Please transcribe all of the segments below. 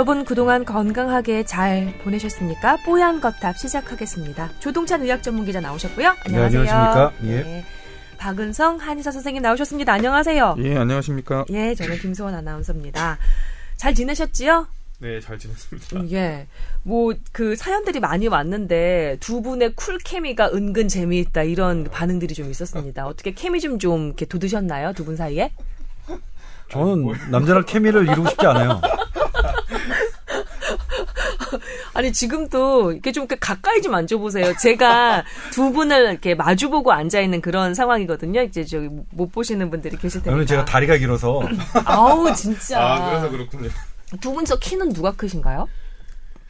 여러분 그동안 건강하게 잘 보내셨습니까? 뽀얀 거탑 시작하겠습니다. 조동찬 의학 전문 기자 나오셨고요. 안녕하세요. 네, 안녕하십니까? 예. 네. 박은성 한의사 선생님 나오셨습니다. 안녕하세요. 예, 안녕하십니까? 예, 저는 김소원 아나운서입니다. 잘 지내셨지요? 네, 잘 지냈습니다. 예. 뭐, 그 사연들이 많이 왔는데 두 분의 쿨 케미가 은근 재미있다 이런 반응들이 좀 있었습니다. 어떻게 케미 좀 좀 이렇게 돋으셨나요? 두 분 사이에? 저는 남자랑 케미를 이루고 싶지 않아요. 아니 지금도 이렇게 좀 가까이 좀 앉아보세요. 제가 두 분을 이렇게 마주보고 앉아 있는 그런 상황이거든요. 이제 저기 못 보시는 분들이 계실 테니까. 저는 제가 다리가 길어서 아우 진짜. 아, 그래서 그렇군요. 두 분서 키는 누가 크신가요?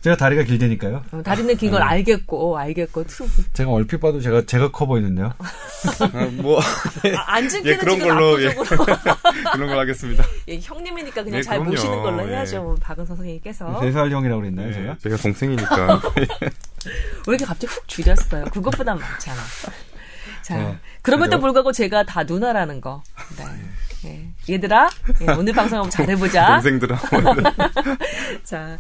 제가 다리가 길다니까요. 어, 다리는 긴걸 네. 알겠고 알겠고 투. 제가 얼핏 봐도 제가 제가 커 보이는데요. 아, 뭐 아, 앉은 예, 키는 그런 지금 걸로 예. 압도적으로 그런 걸 하겠습니다. 예, 형님이니까 그냥 네, 잘 그럼요. 모시는 걸로 예. 해야죠. 박은서 선생님께서 세살 형이라고 그랬나요, 제가? 예, 제가 동생이니까. 왜 이렇게 갑자기 훅 줄였어요? 그것보다 많잖아. 자, 네. 그럼에도 그죠? 불구하고 제가 다 누나라는 거. 네. 예. 얘들아, 예, 오늘 방송 한번 잘해보자. 동생들하고 자,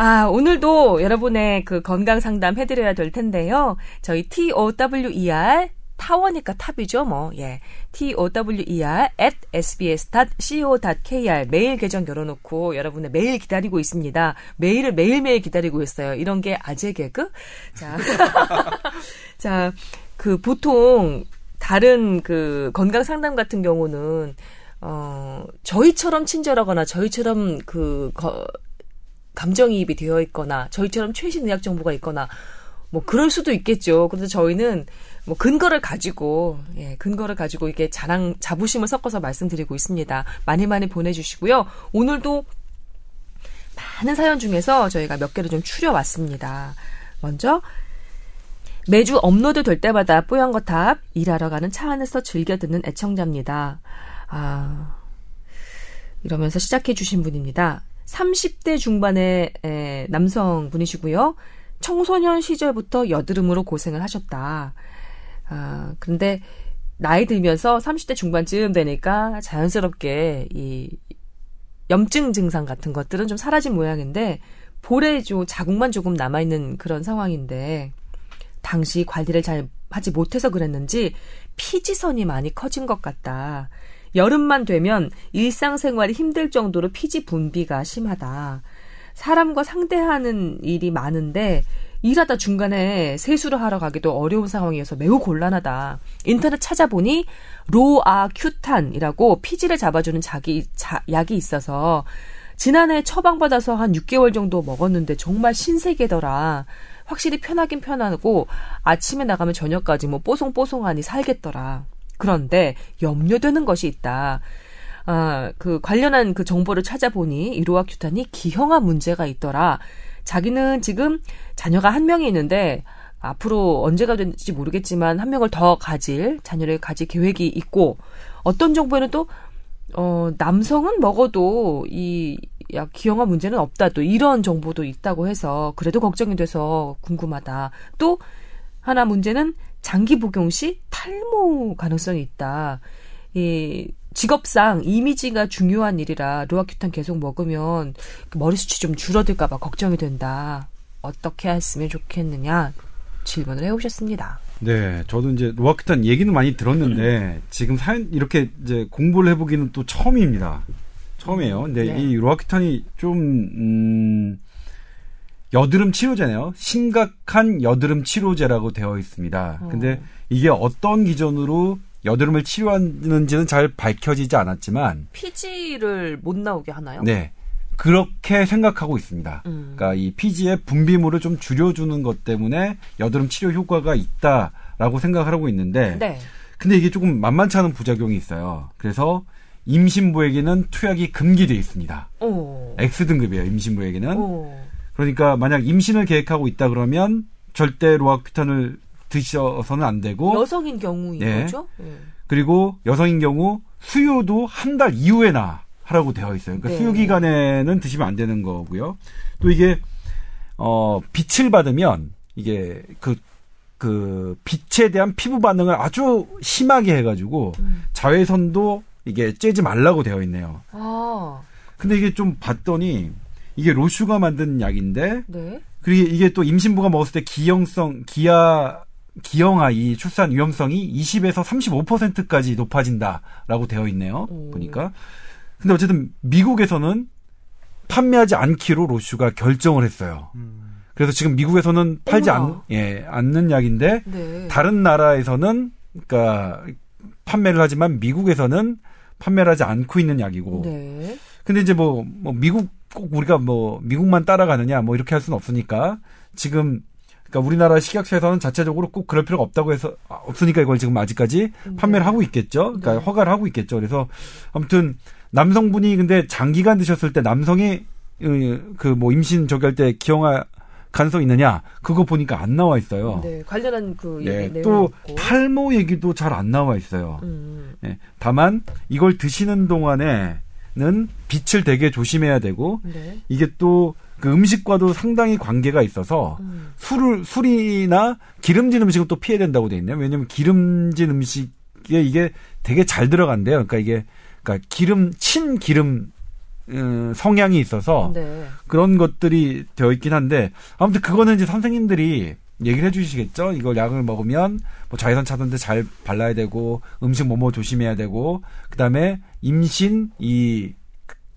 아, 오늘도 여러분의 그 건강 상담 해드려야 될 텐데요. 저희 TOWER 타워니까 탑이죠, 뭐. 예. TOWER at sbs.co.kr 메일 계정 열어놓고 여러분의 메일 기다리고 있습니다. 메일을 매일매일 기다리고 있어요. 이런 게 아재 개그? 자. 자, 그 보통 다른 그 건강 상담 같은 경우는 어, 저희처럼 친절하거나 저희처럼 그 거, 감정이입이 되어 있거나 저희처럼 최신 의학 정보가 있거나 뭐 그럴 수도 있겠죠. 그런데 저희는 뭐 근거를 가지고 예, 근거를 가지고 이게 자랑 자부심을 섞어서 말씀드리고 있습니다. 많이 많이 보내 주시고요. 오늘도 많은 사연 중에서 저희가 몇 개를 좀 추려 왔습니다. 먼저 매주 업로드 될 때마다 뽀얀 거탑 일하러 가는 차 안에서 즐겨 듣는 애청자입니다. 아 이러면서 시작해 주신 분입니다. 30대 중반의 에, 남성분이시고요. 청소년 시절부터 여드름으로 고생을 하셨다. 아, 그런데 나이 들면서 30대 중반쯤 되니까 자연스럽게 이 염증 증상 같은 것들은 좀 사라진 모양인데 볼에 좀 자국만 조금 남아 있는 그런 상황인데 당시 관리를 잘 하지 못해서 그랬는지 피지선이 많이 커진 것 같다. 여름만 되면 일상생활이 힘들 정도로 피지 분비가 심하다. 사람과 상대하는 일이 많은데 일하다 중간에 세수를 하러 가기도 어려운 상황이어서 매우 곤란하다. 인터넷 찾아보니 로아큐탄이라고 피지를 잡아주는 자기 자, 약이 있어서 지난해 처방받아서 한 6개월 정도 먹었는데 정말 신세계더라. 확실히 편하긴 편하고 아침에 나가면 저녁까지 뭐 뽀송뽀송하니 살겠더라. 그런데 염려되는 것이 있다. 아, 그 관련한 그 정보를 찾아보니 이로와 큐탄이 기형아 문제가 있더라. 자기는 지금 자녀가 한 명이 있는데 앞으로 언제가 될지 모르겠지만 한 명을 더 가질 자녀를 가질 계획이 있고 어떤 정보에는 또 어, 남성은 먹어도 이약 기형아 문제는 없다 또 이런 정보도 있다고 해서 그래도 걱정이 돼서 궁금하다. 또 하나 문제는 장기 복용 시 탈모 가능성이 있다. 이 직업상 이미지가 중요한 일이라 로아큐탄 계속 먹으면 그 머리 숱이 좀 줄어들까봐 걱정이 된다. 어떻게 했으면 좋겠느냐 질문을 해오셨습니다. 네, 저도 이제 로아큐탄 얘기는 많이 들었는데 지금 사연 이렇게 이제 공부를 해보기는 또 처음입니다. 처음이에요. 근데 네. 이 로아큐탄이 좀 음, 여드름 치료제네요. 심각한 여드름 치료제라고 되어 있습니다. 어. 근데 이게 어떤 기준으로 여드름을 치료하는지는 잘 밝혀지지 않았지만 피지를 못 나오게 하나요? 네. 그렇게 생각하고 있습니다. 음. 그러니까 이 피지의 분비물을 좀 줄여주는 것 때문에 여드름 치료 효과가 있다라고 생각을 하고 있는데, 네. 근데 이게 조금 만만치 않은 부작용이 있어요. 그래서 임신부에게는 투약이 금기돼 있습니다. 오. X 등급이에요. 임신부에게는. 오. 그러니까 만약 임신을 계획하고 있다 그러면 절대 로아큐탄을 드셔서는 안 되고 여성인 경우인 네. 거죠? 예. 그리고 여성인 경우 수유도 한 달 이후에나 하라고 되어 있어요. 그러니까 네. 수유 기간에는 드시면 안 되는 거고요. 또 이게 어 빛을 받으면 이게 그그 빛에 대한 피부 반응을 아주 심하게 해가지고 음. 자외선도 이게 쬐지 말라고 되어 있네요. 아. 근데 이게 좀 봤더니 이게 로슈가 만든 약인데 네. 그리고 이게 또 임신부가 먹었을 때 기형성 기아 기형아 이 출산 위험성이 20에서 35%까지 높아진다라고 되어 있네요. 오. 보니까. 근데 어쨌든 미국에서는 판매하지 않기로 로슈가 결정을 했어요. 그래서 지금 미국에서는 팔지 않, 어머나. 예, 않는 약인데 네. 다른 나라에서는 그러니까 판매를 하지만 미국에서는 판매를 하지 않고 있는 약이고. 네. 근데 이제 뭐, 뭐 미국 꼭 우리가 뭐 미국만 따라가느냐 뭐 이렇게 할 수는 없으니까 지금 그러니까 우리나라 식약처에서는 자체적으로 꼭 그럴 필요가 없다고 해서 아, 없으니까 이걸 지금 아직까지 판매를 하고 있겠죠. 그러니까 네. 허가를 하고 있겠죠. 그래서 아무튼 남성분이 근데 장기간 드셨을 때 남성이 그 뭐 임신 저기 할 때 기형아 가능성 있느냐 그거 보니까 안 나와 있어요. 네. 관련한 그 네, 얘기 또 없고. 탈모 얘기도 잘 안 나와 있어요. 음. 예, 다만 이걸 드시는 동안에 는 빛을 되게 조심해야 되고 네. 이게 또 그 음식과도 상당히 관계가 있어서 음. 술을 술이나 기름진 음식은 또 피해야 된다고 돼 있네요. 왜냐면 기름진 음식에 이게 되게 잘 들어간대요. 그러니까 이게 그러니까 기름 친 기름 음, 성향이 있어서 네. 그런 것들이 되어 있긴 한데 아무튼 그거는 이제 선생님들이 얘기를 해주시겠죠. 이걸 약을 먹으면 뭐 자외선 차단제 잘 발라야 되고 음식 뭐뭐 조심해야 되고 그다음에 임신 이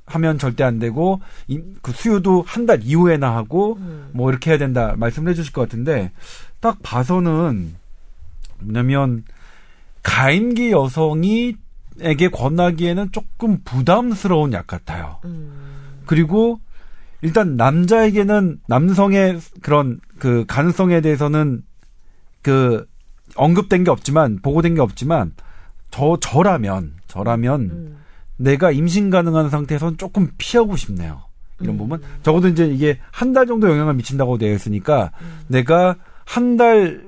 하면 절대 안 되고 임- 그 수유도 한 달 이후에나 하고 음. 뭐 이렇게 해야 된다 말씀을 해주실 것 같은데 딱 봐서는 뭐냐면 가임기 여성이 에게 권하기에는 조금 부담스러운 약 같아요. 음. 그리고 일단 남자에게는 남성의 그런 그 가능성에 대해서는 그 언급된 게 없지만 보고된 게 없지만 저 저라면 저라면 음. 내가 임신 가능한 상태에서는 조금 피하고 싶네요. 이런 음. 부분 적어도 이제 이게 한 달 정도 영향을 미친다고 되어 있으니까 음. 내가 한 달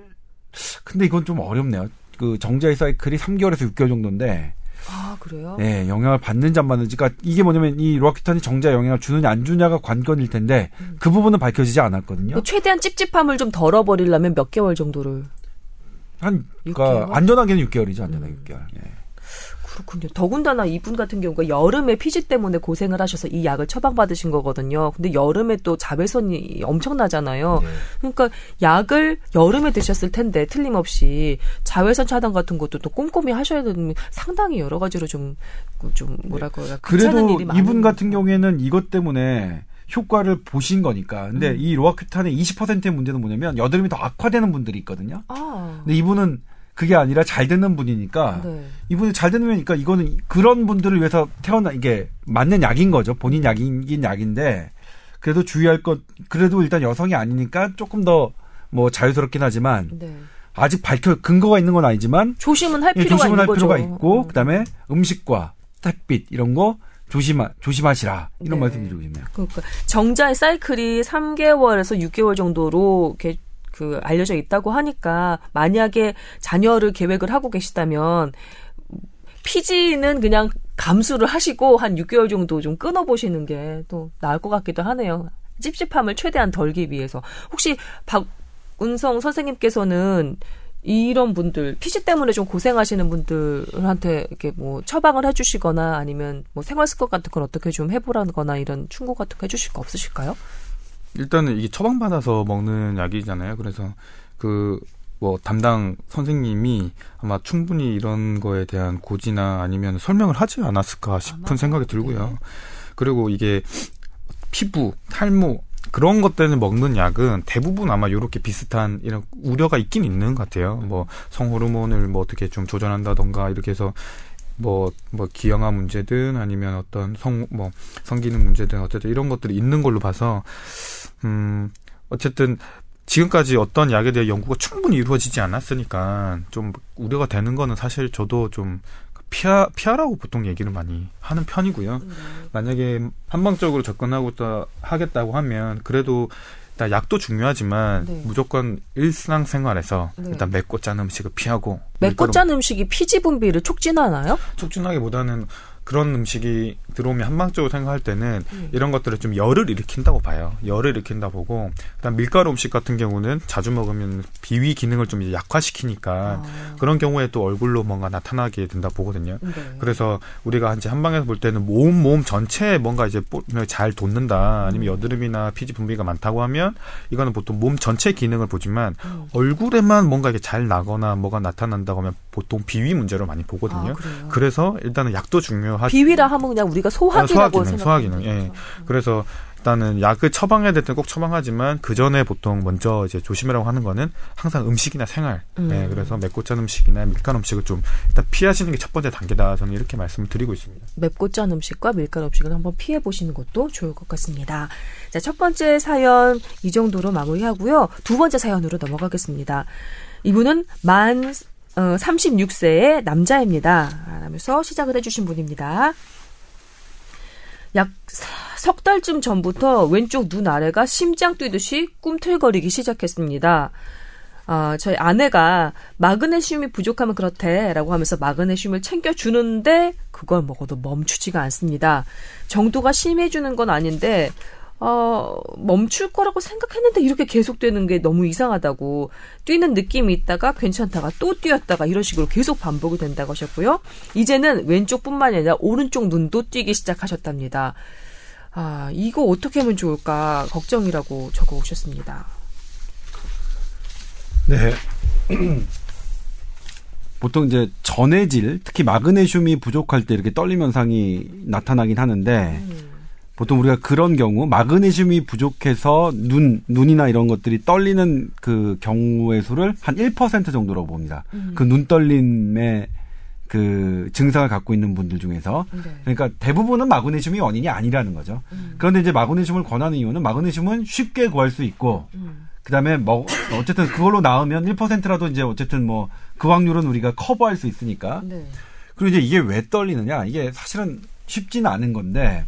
근데 이건 좀 어렵네요. 그 정자의 사이클이 3개월에서 6개월 정도인데 아 그래요? 예, 영향을 받는지 안 받는지. 그러니까 이게 뭐냐면 이 로아키탄이 정자에 영향을 주느냐 안 주냐가 관건일 텐데 그 부분은 밝혀지지 않았거든요. 그 최대한 찝찝함을 좀 덜어버리려면 몇 개월 정도를 한 그러니까 6개월? 안전하게는 6개월이죠. 안전하게 음. 6개월. 예. 그렇군요. 더군다나 이분 같은 경우가 여름에 피지 때문에 고생을 하셔서 이 약을 처방받으신 거거든요. 근데 여름에 또 자외선이 엄청나잖아요. 네. 그러니까 약을 여름에 드셨을 텐데 틀림없이 자외선 차단 같은 것도 또 꼼꼼히 하셔야 되는 상당히 여러 가지로 좀 좀 뭐랄까 요 그래도 이분 같은 경우에는 이것 때문에 효과를 보신 거니까. 근데 음. 이 로아키탄의 20%의 문제는 뭐냐면 여드름이 더 악화되는 분들이 있거든요. 아, 근데 이분은 그게 아니라 잘 듣는 분이니까 네. 이분이 잘 듣는니까 이거는 그런 분들을 위해서 태어나 이게 맞는 약인 거죠. 본인 약이긴 약인데 그래도 주의할 것 그래도 일단 여성이 아니니까 조금 더 뭐 자유스럽긴 하지만 네. 아직 밝혀 근거가 있는 건 아니지만 조심은 할 예, 필요가 조심은 있는 할. 필요가 있고 음. 그다음에 음식과 햇빛 이런 거 조심하 조심하시라 이런 네. 말씀 드리고 싶네요. 그러니까 정자의 사이클이 3개월에서 6개월 정도로 이렇게 그 알려져 있다고 하니까 만약에 자녀를 계획을 하고 계시다면 피지는 그냥 감수를 하시고 한 6개월 정도 좀 끊어 보시는 게 또 나을 것 같기도 하네요. 찝찝함을 최대한 덜기 위해서. 혹시 박은성 선생님께서는 이런 분들 피지 때문에 좀 고생하시는 분들한테 이렇게 뭐 처방을 해주시거나 아니면 뭐 생활 습관 같은 걸 어떻게 좀 해보라거나 이런 충고 같은 거 해주실 거 없으실까요? 일단은 이게 처방받아서 먹는 약이잖아요. 그래서 그 뭐 담당 선생님이 아마 충분히 이런 거에 대한 고지나 아니면 설명을 하지 않았을까 싶은 아마, 생각이 들고요. 네. 그리고 이게 피부, 탈모 그런 것 때문에 먹는 약은 대부분 아마 이렇게 비슷한 이런 우려가 있긴 있는 것 같아요. 뭐 성호르몬을 뭐 어떻게 좀 조절한다던가 이렇게 해서 뭐, 뭐, 기형아 문제든 아니면 어떤 성, 뭐, 성기능 문제든 어쨌든 이런 것들이 있는 걸로 봐서, 음, 어쨌든 지금까지 어떤 약에 대한 연구가 충분히 이루어지지 않았으니까 좀 우려가 되는 거는 사실 저도 좀 피하, 피하라고 보통 얘기를 많이 하는 편이고요. 만약에 한방적으로 접근하고 또 하겠다고 하면 그래도 일단 약도 중요하지만 네. 무조건 일상생활에서 네. 일단 맵고 짠 음식을 피하고 맵고 짠 음식이 피지 분비를 촉진하나요? 촉진하기보다는 그런 음식이 들어오면 한방적으로 생각할 때는 음. 이런 것들을 좀 열을 일으킨다고 봐요. 열을 일으킨다 보고 그다음 밀가루 음식 같은 경우는 자주 먹으면 비위 기능을 좀 약화시키니까 아. 그런 경우에 또 얼굴로 뭔가 나타나게 된다 보거든요. 네. 그래서 우리가 이제 한방에서 볼 때는 몸, 몸 전체에 뭔가 이제 뽀- 잘 돋는다 아니면 여드름이나 피지 분비가 많다고 하면 이거는 보통 몸 전체 기능을 보지만 음. 얼굴에만 뭔가 이게 잘 나거나 뭐가 나타난다고 하면 보통 비위 문제로 많이 보거든요. 아? 그래서 일단은 약도 중요 하지. 비위라 하면 그냥 우리가 소화기라고 아, 소화기능, 소화기능, 예. 그래서 일단은 약을 처방해야 될때꼭 처방하지만 그 전에 보통 먼저 이제 조심하라고 하는 거는 항상 음식이나 생활. 음. 예, 그래서 맵고 짠 음식이나 밀가루 음식을 좀 일단 피하시는 게 첫 번째 단계다. 저는 이렇게 말씀을 드리고 있습니다. 맵고 짠 음식과 밀가루 음식을 한번 피해 보시는 것도 좋을 것 같습니다. 자, 첫 번째 사연 이 정도로 마무리하고요. 두 번째 사연으로 넘어가겠습니다. 이분은 만 어, 36세의 남자입니다. 라면서 시작을 해주신 분입니다. 약 석 달쯤 전부터 왼쪽 눈 아래가 심장 뛰듯이 꿈틀거리기 시작했습니다. 아, 저희 아내가 마그네슘이 부족하면 그렇대라고 하면서 마그네슘을 챙겨주는데 그걸 먹어도 멈추지가 않습니다. 정도가 심해지는 건 아닌데 어, 멈출 거라고 생각했는데 이렇게 계속되는 게 너무 이상하다고 뛰는 느낌이 있다가 괜찮다가 또 뛰었다가 이런 식으로 계속 반복이 된다고 하셨고요. 이제는 왼쪽뿐만이 아니라 오른쪽 눈도 뛰기 시작하셨답니다. 아, 이거 어떻게 하면 좋을까 걱정이라고 적어 오셨습니다. 네. 보통 이제 전해질, 특히 마그네슘이 부족할 때 이렇게 떨림 현상이 나타나긴 하는데, 보통 우리가 그런 경우, 마그네슘이 부족해서 눈, 눈이나 이런 것들이 떨리는 그 경우의 수를 한 1% 정도라고 봅니다. 그눈 떨림의 그 증상을 갖고 있는 분들 중에서. 네. 그러니까 대부분은 마그네슘이 원인이 아니라는 거죠. 그런데 이제 마그네슘을 권하는 이유는 마그네슘은 쉽게 구할 수 있고, 음. 그다음에 뭐 어쨌든 그걸로 나오면 1%라도 이제 어쨌든 뭐 그 확률은 우리가 커버할 수 있으니까. 네. 그리고 이제 이게 왜 떨리느냐? 이게 사실은 쉽지는 않은 건데.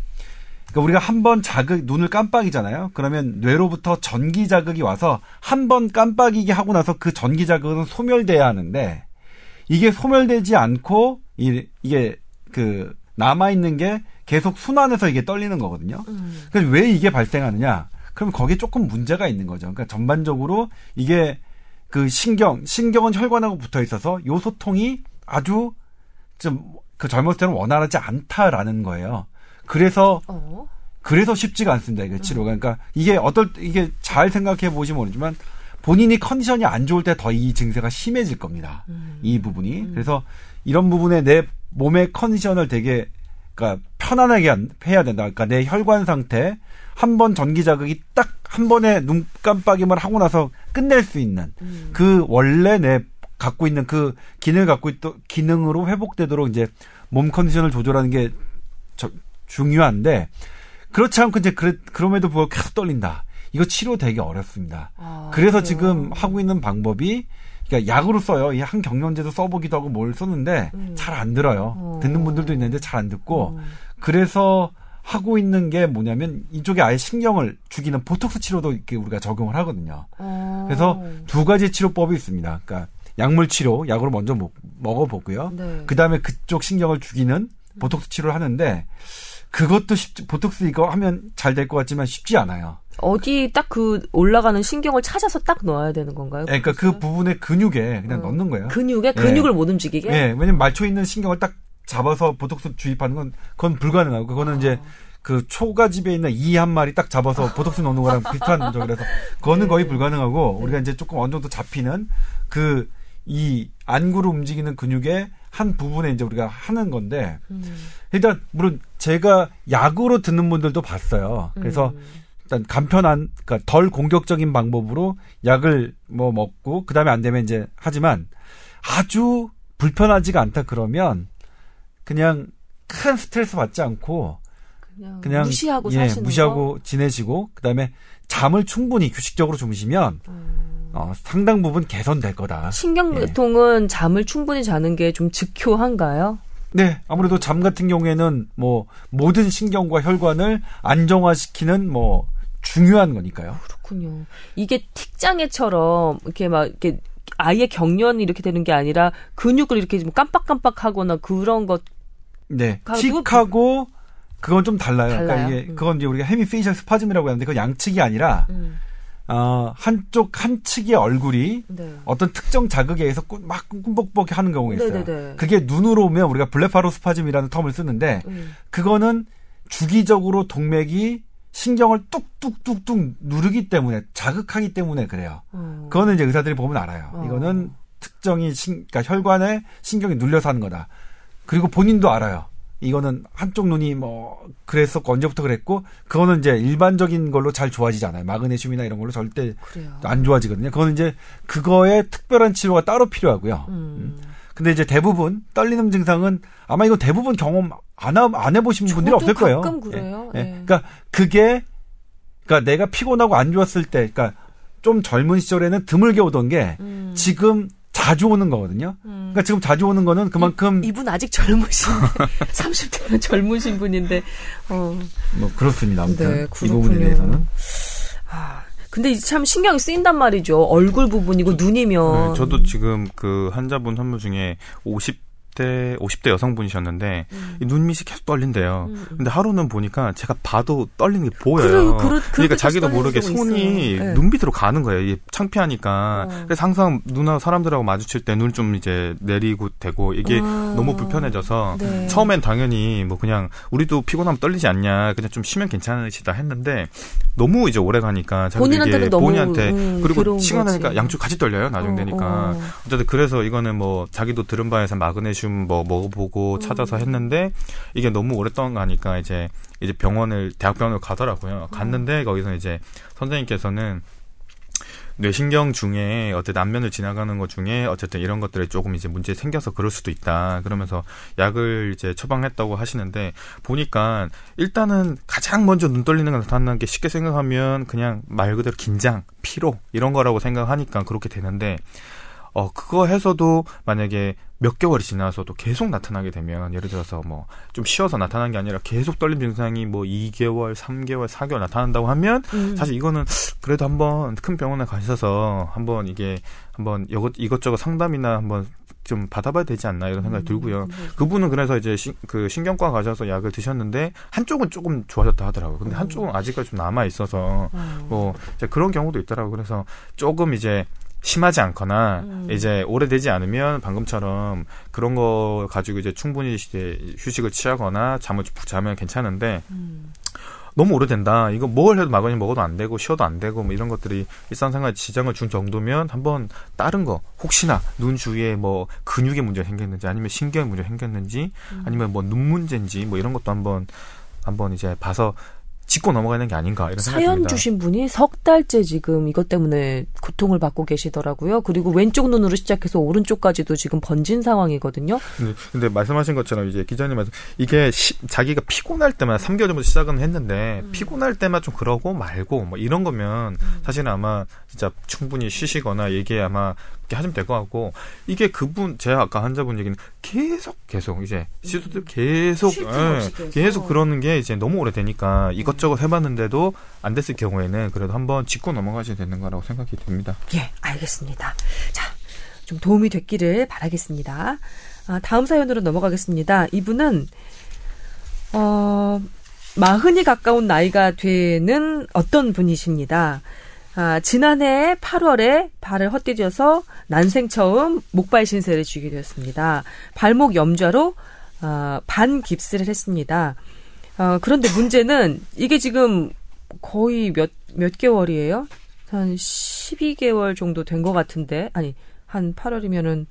그러니까 우리가 한 번 자극 눈을 깜빡이잖아요. 그러면 뇌로부터 전기 자극이 와서 한 번 깜빡이게 하고 나서 그 전기 자극은 소멸돼야 하는데 이게 소멸되지 않고 이, 이게 그 남아 있는 게 계속 순환해서 이게 떨리는 거거든요. 음. 그래서 왜 이게 발생하느냐? 그럼 거기에 조금 문제가 있는 거죠. 그러니까 전반적으로 이게 그 신경, 신경은 혈관하고 붙어 있어서 요 소통이 아주 좀 그 젊었을 때는 원활하지 않다라는 거예요. 그래서 어. 그래서 쉽지가 않습니다. 이게 치료가. 그러니까 이게 어떨 때- 이게 잘 생각해 보시면 모르지만 본인이 컨디션이 안 좋을 때 더 이 증세가 심해질 겁니다. 음. 이 부분이. 그래서 이런 부분에 내 몸의 컨디션을 되게 그러니까 편안하게 한- 해야 된다. 그러니까 내 혈관 상태 한 번 전기 자극이 딱 한 번에 눈 깜빡임을 하고 나서 끝낼 수 있는 음. 그 원래 내 갖고 있는 그 기능을 갖고 있던 기능으로 회복되도록 이제 몸 컨디션을 조절하는 게 저- 중요한데 그렇지 않고 이제 그래, 그럼에도 불구하고 계속 떨린다. 이거 치료 되게 어렵습니다. 아, 그래서 그래요? 지금 하고 있는 방법이 그러니까 약으로 써요. 이 한 경련제도 써보기도 하고 뭘 썼는데 음. 잘안 들어요. 어. 듣는 분들도 있는데 잘 안 듣고 음. 그래서 하고 있는 게 뭐냐면 이쪽에 아예 신경을 죽이는 보톡스 치료도 이렇게 우리가 적용을 하거든요. 어. 그래서 두 가지 치료법이 있습니다. 그러니까 약물 치료, 약으로 먼저 먹, 먹어보고요. 네. 그 다음에 그쪽 신경을 죽이는 보톡스 치료를 하는데 그것도 쉽지, 보톡스 이거 하면 잘 될 것 같지만 쉽지 않아요. 어디 딱 그 올라가는 신경을 찾아서 딱 넣어야 되는 건가요? 예, 그러니까 그 부분의 근육에 그냥 어. 넣는 거예요. 근육에 예. 근육을 못 움직이게. 예, 왜냐면 말초 있는 신경을 딱 잡아서 보톡스 주입하는 건 그건 불가능하고 그거는 이제 그 초가 집에 있는 이 한 마리 딱 잡아서 보톡스 넣는 거랑 비슷한 적이라서 그거는 거의 불가능하고 우리가 이제 조금 어느 정도 잡히는 그 이 안구로 움직이는 근육의 한 부분에 이제 우리가 하는 건데 음. 일단 물론 제가 약으로 듣는 분들도 봤어요. 그래서 음. 일단 간편한 그러니까 덜 공격적인 방법으로 약을 뭐 먹고 그다음에 안 되면 이제 하지만 아주 불편하지가 않다 그러면 그냥 큰 스트레스 받지 않고 그냥, 그냥 무시하고 예, 무시하고 지내시고 그다음에 잠을 충분히 규칙적으로 주무시면 거. 음. 어, 상당 부분 개선될 거다. 신경통은 잠을 충분히 자는 게 좀 즉효한가요? 네, 아무래도 잠 같은 경우에는 뭐 모든 신경과 혈관을 안정화시키는 뭐 중요한 거니까요. 그렇군요. 이게 틱장애처럼 이렇게 막 이렇게 아예 경련이 이렇게 되는 게 아니라 근육을 이렇게 좀 깜빡깜빡하거나 그런 것 네. 틱하고 그건 좀 달라요. 달라요? 그러니까 이게 음. 그건 이제 우리가 hemifacial spasm이라고 하는데 그건 양측이 아니라 음, 어, 한쪽 한 측의 얼굴이 네. 어떤 특정 자극에 의해서 꾸- 막 꿈뻑뻑 하는 경우가 있어요. 네네네. 그게 눈으로 오면 우리가 blepharospasm이라는 term을 쓰는데 음. 그거는 주기적으로 동맥이 신경을 뚝뚝뚝뚝 누르기 때문에 자극하기 때문에 그래요. 어. 그거는 이제 의사들이 보면 알아요. 어. 이거는 특정이 신, 그러니까 혈관에 신경이 눌려서 하는 거다. 그리고 본인도 알아요. 이거는 한쪽 눈이 뭐 그랬었고 언제부터 그랬고 그거는 이제 일반적인 걸로 잘 좋아지지 않아요. 마그네슘이나 이런 걸로 절대 그래요. 안 좋아지거든요. 그거는 이제 그거에 특별한 치료가 따로 필요하고요. 음. 근데 이제 대부분 떨리는 증상은 아마 이거 대부분 경험 안, 하- 안 해보신 분들이 없을 거예요. 가끔 그래요. 예, 예. 예. 그러니까 그게 그러니까 내가 피곤하고 안 좋았을 때, 그러니까 좀 젊은 시절에는 드물게 오던 게 음. 지금 자주 오는 거거든요. 음. 그러니까 지금 자주 오는 거는 그만큼 이 분 아직 젊으신데 30대면 젊으신 분인데 어. 뭐 그렇습니다. 아무튼 네, 이. 부분에 대해서는 아, 근데 참 신경이 쓰인단 말이죠. 얼굴 부분이고 눈이면. 네, 저도 지금 그 환자분 선물 중에 50 대 50대 여성분이셨는데 음. 이 눈밑이 계속 떨린대요. 음, 음. 근데 하루는 보니까 제가 봐도 떨리는 게 보여요. 그러- 그렇게 자기도 모르게 손이. 네. 눈 밑으로 가는 거예요. 이게 창피하니까. 어. 그래서 항상 누나 사람들하고 마주칠 때 눈을 좀 이제 내리고 대고 이게 아. 너무 불편해져서 네. 처음엔 당연히 뭐 그냥 우리도 피곤하면 떨리지 않냐 그냥 좀 쉬면 괜찮으시다 했는데 너무 이제 오래 가니까 본인한테는 너무, 본인한테 음, 그리고 괴로운 시간 거지. 하니까 양쪽 같이 떨려요 나중 어, 되니까 어. 어쨌든 그래서 이거는 뭐 자기도 들은 바에서 마그네슘 뭐 먹어보고 찾아서 음. 했는데 이게 너무 오랫동안 가니까 이제 이제 병원을 대학병원을 가더라고요 갔는데 거기서 이제 선생님께서는 뇌신경 중에 어쨌든 안면을 지나가는 것 중에 어쨌든 이런 것들이 조금 이제 문제 생겨서 그럴 수도 있다. 그러면서 약을 이제 처방했다고 하시는데 보니까 일단은 가장 먼저 눈 떨리는 게 나타나는 게 쉽게 생각하면 그냥 말 그대로 긴장, 피로 이런 거라고 생각하니까 그렇게 되는데 어 그거 해서도 만약에 몇 개월이 지나서도 계속 나타나게 되면 예를 들어서 뭐 좀 쉬어서 나타나는 게 아니라 계속 떨림 증상이 뭐 2개월, 3개월, 4개월 나타난다고 하면 음. 사실 이거는 그래도 한번 큰 병원에 가셔서 한번 이게 한번 이것 이것저것 상담이나 한번 좀 받아봐야 되지 않나 이런 생각이 들고요. 그분은 그래서 이제 신, 그 신경과 가셔서 약을 드셨는데 한쪽은 조금 좋아졌다 하더라고요. 근데 한쪽은 아직까지 좀 남아 있어서 어. 뭐 이제 그런 경우도 있더라고요. 그래서 조금 이제 심하지 않거나 음. 이제 오래되지 않으면 방금처럼 그런 거 가지고 이제 충분히 이제 휴식을 취하거나 잠을 푹 자면 괜찮은데 음. 너무 오래된다. 이거 뭘 해도 마그니 먹어도 안 되고 쉬어도 안 되고 뭐 이런 것들이 일상생활에 지장을 준 정도면 한번 다른 거 혹시나 눈 주위에 뭐 근육에 문제가 생겼는지 아니면 신경에 문제가 생겼는지 아니면 뭐 눈 문제인지 뭐 이런 것도 한번 한번 이제 봐서 짚고 넘어가는 게 아닌가 이런 생각이 사연 듭니다. 주신 분이 석 달째 지금 이것 때문에 고통을 받고 계시더라고요. 그리고 왼쪽 눈으로 시작해서 오른쪽까지도 지금 번진 상황이거든요. 근데, 근데 말씀하신 것처럼 이제 기자님 말씀 이게 시- 자기가 피곤할 때만 3개월 전부터 시작은 했는데 음. 피곤할 때만 좀 그러고 말고 뭐 이런 거면 사실은 아마 진짜 충분히 쉬시거나 얘기 아마 이렇게 하시면 될 것 같고 이게 그분 제가 아까 환자분 얘기는 계속 계속 이제 계속 쉴틈 없이 예, 계속. 계속 그러는 게 이제 너무 오래되니까 이것저것 해봤는데도 안 됐을 경우에는 그래도 한번 짚고 넘어가셔야 되는 거라고 생각이 듭니다. 예, 알겠습니다. 자, 좀 도움이 됐기를 바라겠습니다. 아, 다음 사연으로 넘어가겠습니다. 이분은 어, 마흔이 가까운 나이가 되는 어떤 분이십니다. 아, 지난해 8월에 발을 헛디뎌서 난생 처음 목발 신세를 쥐게 되었습니다. 발목 염좌로 아, 반 깁스를 했습니다. 어, 그런데 문제는 이게 지금 거의 몇, 몇 개월이에요? 한 12개월 정도 된 것 같은데, 아니, 한 8월이면은,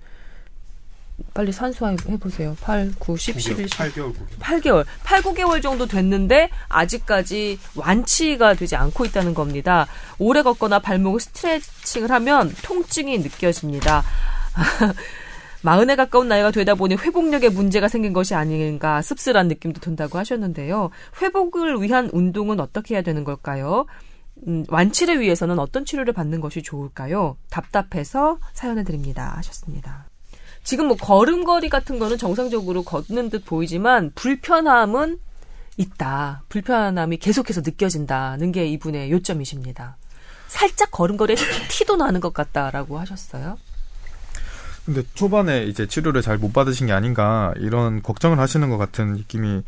빨리 산수화 해 보세요. 8, 9, 10, 11, 8개월 8개월, 8, 9개월 정도 됐는데 아직까지 완치가 되지 않고 있다는 겁니다. 오래 걷거나 발목을 스트레칭을 하면 통증이 느껴집니다. 마흔에 가까운 나이가 되다 보니 회복력에 문제가 생긴 것이 아닌가 씁쓸한 느낌도 든다고 하셨는데요. 회복을 위한 운동은 어떻게 해야 되는 걸까요? 음, 완치를 위해서는 어떤 치료를 받는 것이 좋을까요? 답답해서 사연을 드립니다. 하셨습니다. 지금 뭐 걸음걸이 같은 거는 정상적으로 걷는 듯 보이지만 불편함은 있다. 불편함이 계속해서 느껴진다는 게 이분의 요점이십니다. 살짝 걸음걸이에 티도 나는 것 같다라고 하셨어요. 근데 초반에 이제 치료를 잘 못 받으신 게 아닌가 이런 걱정을 하시는 것 같은 느낌이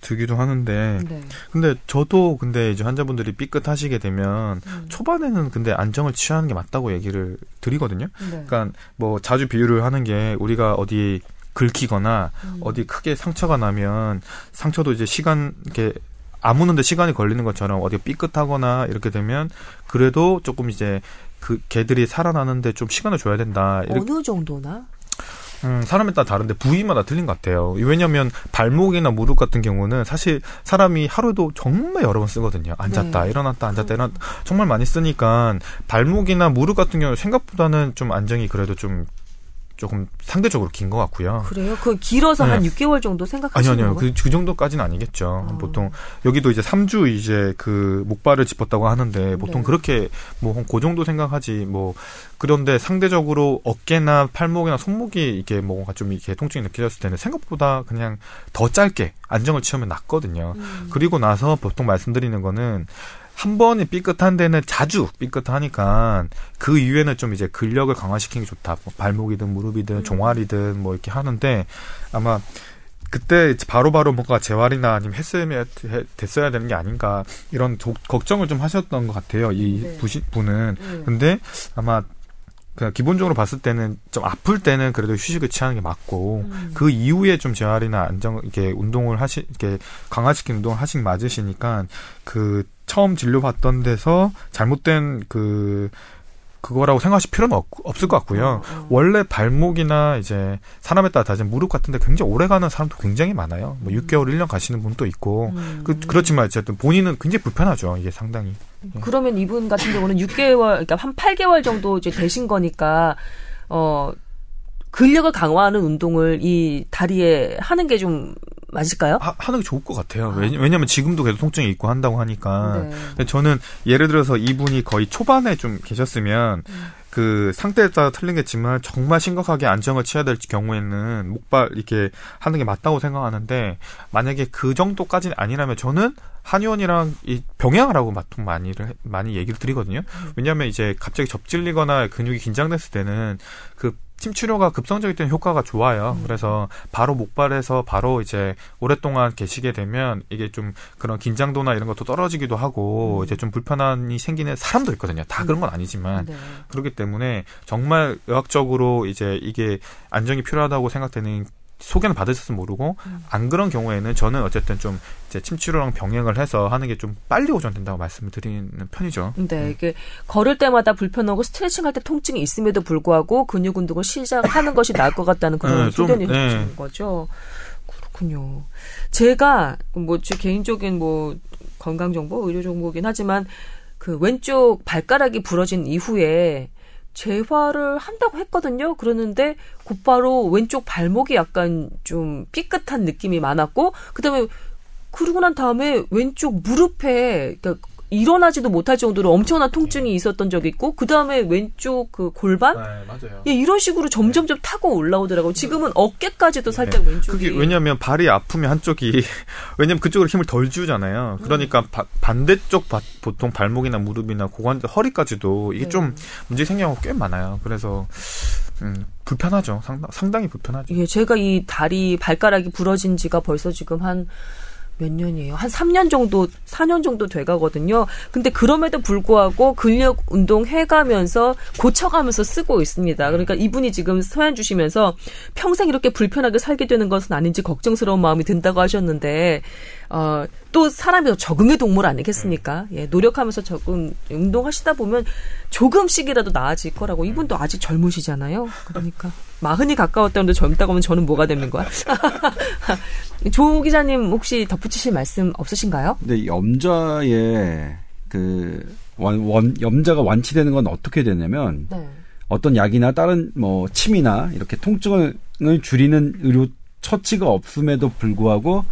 들기도 하는데 네. 근데 저도 근데 이제 환자분들이 삐끗하시게 되면 음. 초반에는 근데 안정을 취하는 게 맞다고 얘기를 드리거든요. 네. 그러니까 뭐 자주 비유를 하는 게 우리가 어디 긁히거나 음. 어디 크게 상처가 나면 상처도 이제 시간 이렇게 아무는데 시간이 걸리는 것처럼 어디 삐끗하거나 이렇게 되면 그래도 조금 이제 그 개들이 살아나는데 좀 시간을 줘야 된다. 이렇게 어느 정도나? 음, 사람에 따라 다른데 부위마다 틀린 것 같아요. 왜냐하면 발목이나 무릎 같은 경우는 사실 사람이 하루에도 정말 여러 번 쓰거든요. 앉았다, 네. 일어났다, 앉았다, 일어났다. 정말 많이 쓰니까 발목이나 무릎 같은 경우 는 생각보다는 좀 안정이 그래도 좀 조금 상대적으로 긴 것 같고요. 그래요? 그 길어서 네. 한 6개월 정도 아니요, 생각하시는 아니요. 건가요? 그, 그 정도까지는 아니겠죠. 어. 보통, 여기도 이제 3주 이제 그 목발을 짚었다고 하는데, 보통 네. 그렇게 뭐, 그 정도 생각하지, 뭐, 그런데 상대적으로 어깨나 팔목이나 손목이 이게 뭔가 좀 이렇게 통증이 느껴졌을 때는 생각보다 그냥 더 짧게 안정을 취하면 낫거든요. 음. 그리고 나서 보통 말씀드리는 거는, 한 번에 삐끗한 데는 자주 삐끗하니까 그 이후에는 좀 이제 근력을 강화시키는 게 좋다. 뭐 발목이든 무릎이든 음. 종아리든 뭐 이렇게 하는데 아마 그때 바로바로 뭔가 재활이나 아니면 했으면 해- 됐어야 되는 게 아닌가 이런 도- 걱정을 좀 하셨던 것 같아요. 이 네. 부시, 분은. 음. 근데 아마 그냥 기본적으로 봤을 때는 좀 아플 때는 그래도 휴식을 취하는 게 맞고 음. 그 이후에 좀 재활이나 안정 이렇게 운동을 하시 이렇게 강화시키는 운동을 하신 맞으시니까 그 처음 진료받던 데서 잘못된 그 그거라고 생각하실 필요는 없, 없을 것 같고요. 어, 어. 원래 발목이나 이제 사람에 따라 다른 무릎 같은데 굉장히 오래 가는 사람도 굉장히 많아요. 뭐 6개월, 1년 가시는 분도 있고. 음. 그, 그렇지만 어쨌든 본인은 굉장히 불편하죠. 이게 상당히. 그러면 이분 같은 경우는 6개월, 그러니까 한 8개월 정도 이제 되신 거니까, 어, 근력을 강화하는 운동을 이 다리에 하는 게 좀 맞을까요? 하, 하는 게 좋을 것 같아요. 왜냐, 왜냐면 지금도 계속 통증이 있고 한다고 하니까. 네. 근데 저는 예를 들어서 이분이 거의 초반에 좀 계셨으면 음. 그 상태에 따라 틀린겠지만 정말 심각하게 안정을 취해야 될 경우에는 목발 이렇게 하는 게 맞다고 생각하는데 만약에 그 정도까지는 아니라면 저는 한의원이랑 이 병행을 하고 보통 많이를 많이 얘기를 드리거든요. 왜냐하면 이제 갑자기 접질리거나 근육이 긴장됐을 때는 그 침치료가 급성적일 때는 효과가 좋아요. 그래서 바로 목발에서 바로 이제 오랫동안 계시게 되면 이게 좀 그런 긴장도나 이런 것도 떨어지기도 하고 이제 좀 불편함이 생기는 사람도 있거든요. 다 그런 건 아니지만 네. 그렇기 때문에 정말 의학적으로 이제 이게 안정이 필요하다고 생각되는 소견을 받으셨으면 모르고 음. 안 그런 경우에는 저는 어쨌든 좀 이제 침치료랑 병행을 해서 하는 게 좀 빨리 오전된다고 말씀을 드리는 편이죠. 네, 이게 걸을 때마다 불편하고 스트레칭 할 때 통증이 있음에도 불구하고 근육 운동을 시작하는 것이 나을 것 같다는 그런 네, 좀, 소견이 네. 해주신 거죠. 그렇군요. 제가 뭐 제 개인적인 뭐 건강 정보, 의료 정보긴 하지만 그 왼쪽 발가락이 부러진 이후에 재활을 한다고 했거든요. 그러는데 곧바로 왼쪽 발목이 약간 좀 삐끗한 느낌이 많았고 그다음에 그러고 난 다음에 왼쪽 무릎에 그러니까 일어나지도 못할 정도로 엄청난 통증이 있었던 적이 있고 그 다음에 왼쪽 그 골반 네, 맞아요. 예, 이런 식으로 점점점 타고 올라오더라고요. 지금은 어깨까지도 살짝 왼쪽이 네. 그게 왜냐면 발이 아프면 한쪽이 왜냐면 그쪽으로 힘을 덜 주잖아요. 그러니까 바- 반대쪽 바- 보통 발목이나 무릎이나 고관절 허리까지도 이게 네. 좀 문제 생기는 경우가 꽤 많아요. 그래서 음, 불편하죠. 상당, 상당히 불편하죠. 예, 제가 이 다리 발가락이 부러진 지가 벌써 지금 한 몇 년이에요? 한 3년 정도, 4년 정도 돼 가거든요. 근데 그럼에도 불구하고 근력 운동 해 가면서 고쳐가면서 쓰고 있습니다. 그러니까 이분이 지금 사연 주시면서 평생 이렇게 불편하게 살게 되는 것은 아닌지 걱정스러운 마음이 든다고 하셨는데, 어, 또 사람이 적응의 동물 아니겠습니까? 예, 노력하면서 적응, 운동하시다 보면 조금씩이라도 나아질 거라고. 이분도 아직 젊으시잖아요. 그러니까. 마흔이 가까웠다는데 젊다고 하면 저는 뭐가 되는 거야? 조 기자님 혹시 덧붙이실 말씀 없으신가요? 근데 염자의 그 원, 원 염자가 완치되는 건 어떻게 되냐면 네. 어떤 약이나 다른 뭐 침이나 이렇게 통증을 줄이는 의료 처치가 없음에도 불구하고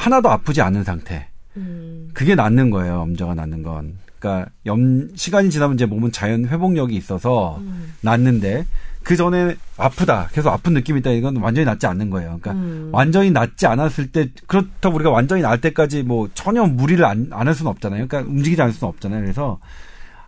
하나도 아프지 않은 상태. 음, 그게 낫는 거예요. 염자가 낫는 건. 그러니까 염 시간이 지나면 이제 몸은 자연 회복력이 있어서 음. 낫는데 그 전에 아프다. 계속 아픈 느낌이 있다. 이건 완전히 낫지 않는 거예요. 그러니까 음. 완전히 낫지 않았을 때 그렇다고 우리가 완전히 날 때까지 뭐 전혀 무리를 안, 안할 수는 없잖아요. 그러니까 움직이지 않을 수는 없잖아요. 그래서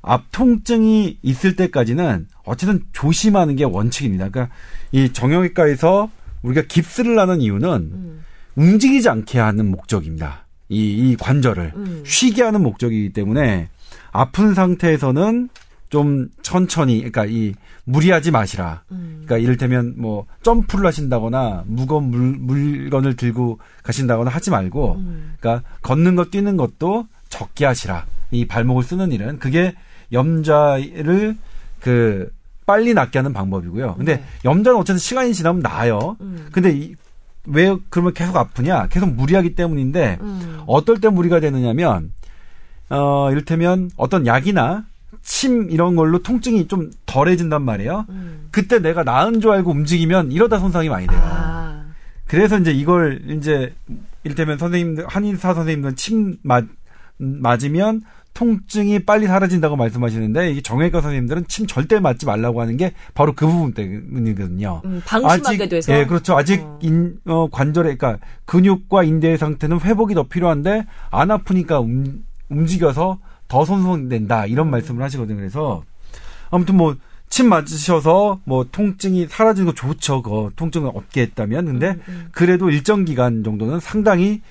앞 통증이 있을 때까지는 어쨌든 조심하는 게 원칙입니다. 그러니까 이 정형외과에서 우리가 깁스를 하는 이유는 음. 움직이지 않게 하는 목적입니다. 이, 이 관절을 음. 쉬게 하는 목적이기 때문에 아픈 상태에서는 좀 천천히, 그러니까 이 무리하지 마시라. 음. 그러니까 이를테면 뭐 점프를 하신다거나 무거운 물, 물건을 들고 가신다거나 하지 말고, 음. 그러니까 걷는 것 뛰는 것도 적게 하시라. 이 발목을 쓰는 일은 그게 염좌를 그 빨리 낫게 하는 방법이고요. 근데 네. 염좌는 어쨌든 시간이 지나면 나아요. 음. 근데 이, 왜 그러면 계속 아프냐? 계속 무리하기 때문인데 음. 어떨 때 무리가 되느냐면 어 이를테면 어떤 약이나 침 이런 걸로 통증이 좀 덜해진단 말이에요. 음. 그때 내가 나은 줄 알고 움직이면 이러다 손상이 많이 돼요. 아. 그래서 이제 이걸 이제 이를테면 선생님들 한의사 선생님들은 침 맞, 맞으면 통증이 빨리 사라진다고 말씀하시는데 이게 정형외과 선생님들은 침 절대 맞지 말라고 하는 게 바로 그 부분 때문이거든요. 음, 방심하게 아직, 돼서. 예, 그렇죠. 아직 어. 인, 어, 관절에, 그러니까 근육과 인대의 상태는 회복이 더 필요한데 안 아프니까 움, 움직여서 더 손상된다 이런 음. 말씀을 하시거든요. 그래서 아무튼 뭐 침 맞으셔서 뭐 통증이 사라지는 거 좋죠. 그 통증을 없게 했다면 근데 음, 음. 그래도 일정 기간 정도는 상당히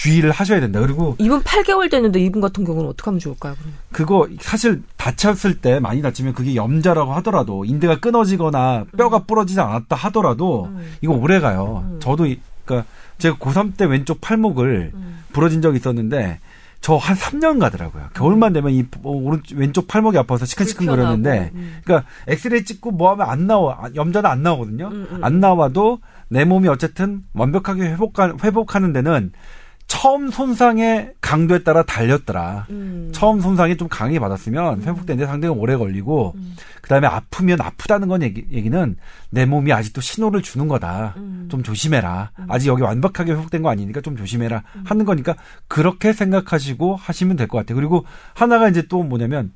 주의를 하셔야 된다. 그리고 이분 8개월 됐는데 이분 같은 경우는 어떻게 하면 좋을까요? 그럼? 그거 사실 다쳤을 때 많이 다치면 그게 염자라고 하더라도 인대가 끊어지거나 뼈가 부러지지 않았다 하더라도 음. 이거 오래 가요. 음. 저도 이- 그러니까 제가 고3 때 왼쪽 팔목을 음. 부러진 적이 있었는데 저 한 3년 가더라고요. 겨울만 되면 이 어, 오른 왼쪽 팔목이 아파서 시큰시큰거렸는데 음. 그러니까 엑스레이 찍고 뭐 하면 안 나와. 아, 염자는 안 나오거든요. 음, 음, 안 나와도 내 몸이 어쨌든 완벽하게 회복하, 회복하는 데는 처음 손상의 강도에 따라 달렸더라. 음. 처음 손상이 좀 강하게 받았으면 회복되는데 상당히 오래 걸리고 음. 그 다음에 아프면 아프다는 건 얘기, 얘기는 내 몸이 아직도 신호를 주는 거다. 음. 좀 조심해라. 아직 여기 완벽하게 회복된 거 아니니까 좀 조심해라 하는 거니까 그렇게 생각하시고 하시면 될 것 같아요. 그리고 하나가 이제 또 뭐냐면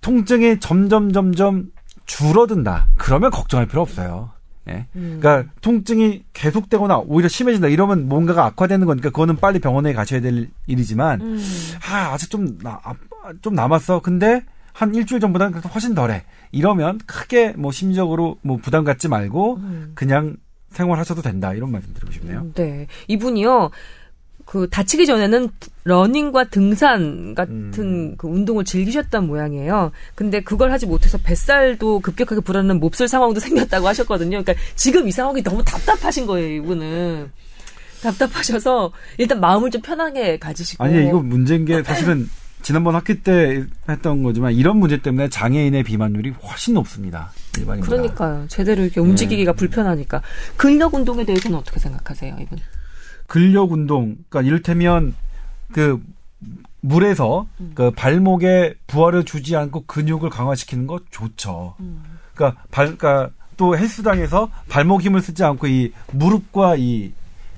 통증이 점점 점점 줄어든다. 그러면 걱정할 필요 없어요. 예. 음. 그러니까 통증이 계속되거나 오히려 심해진다. 이러면 뭔가가 악화되는 거니까 그거는 빨리 병원에 가셔야 될 일이지만 음. 아, 아직 좀, 나, 아, 좀 남았어. 근데 한 일주일 전보다는 그래도 훨씬 덜해. 이러면 크게 뭐 심리적으로 뭐 부담 갖지 말고 음. 그냥 생활하셔도 된다. 이런 말씀 드리고 싶네요. 네. 이분이요. 그 다치기 전에는 러닝과 등산 같은 음. 그 운동을 즐기셨던 모양이에요. 근데 그걸 하지 못해서 뱃살도 급격하게 불어나는 몹쓸 상황도 생겼다고 하셨거든요. 그러니까 지금 이 상황이 너무 답답하신 거예요, 이분은. 답답하셔서 일단 마음을 좀 편하게 가지시고. 아니, 이거 문제인 게 사실은 지난번 학기 때 했던 거지만 이런 문제 때문에 장애인의 비만율이 훨씬 높습니다. 일반인보다. 그러니까요. 제대로 이렇게 네. 움직이기가 불편하니까. 근력 운동에 대해서는 어떻게 생각하세요, 이분? 근력 운동, 그러니까 이를테면 그 물에서 음. 그 발목에 부하를 주지 않고 근육을 강화시키는 거 좋죠. 음. 그러니까 발, 그러니까 또 헬스장에서 발목 힘을 쓰지 않고 이 무릎과 이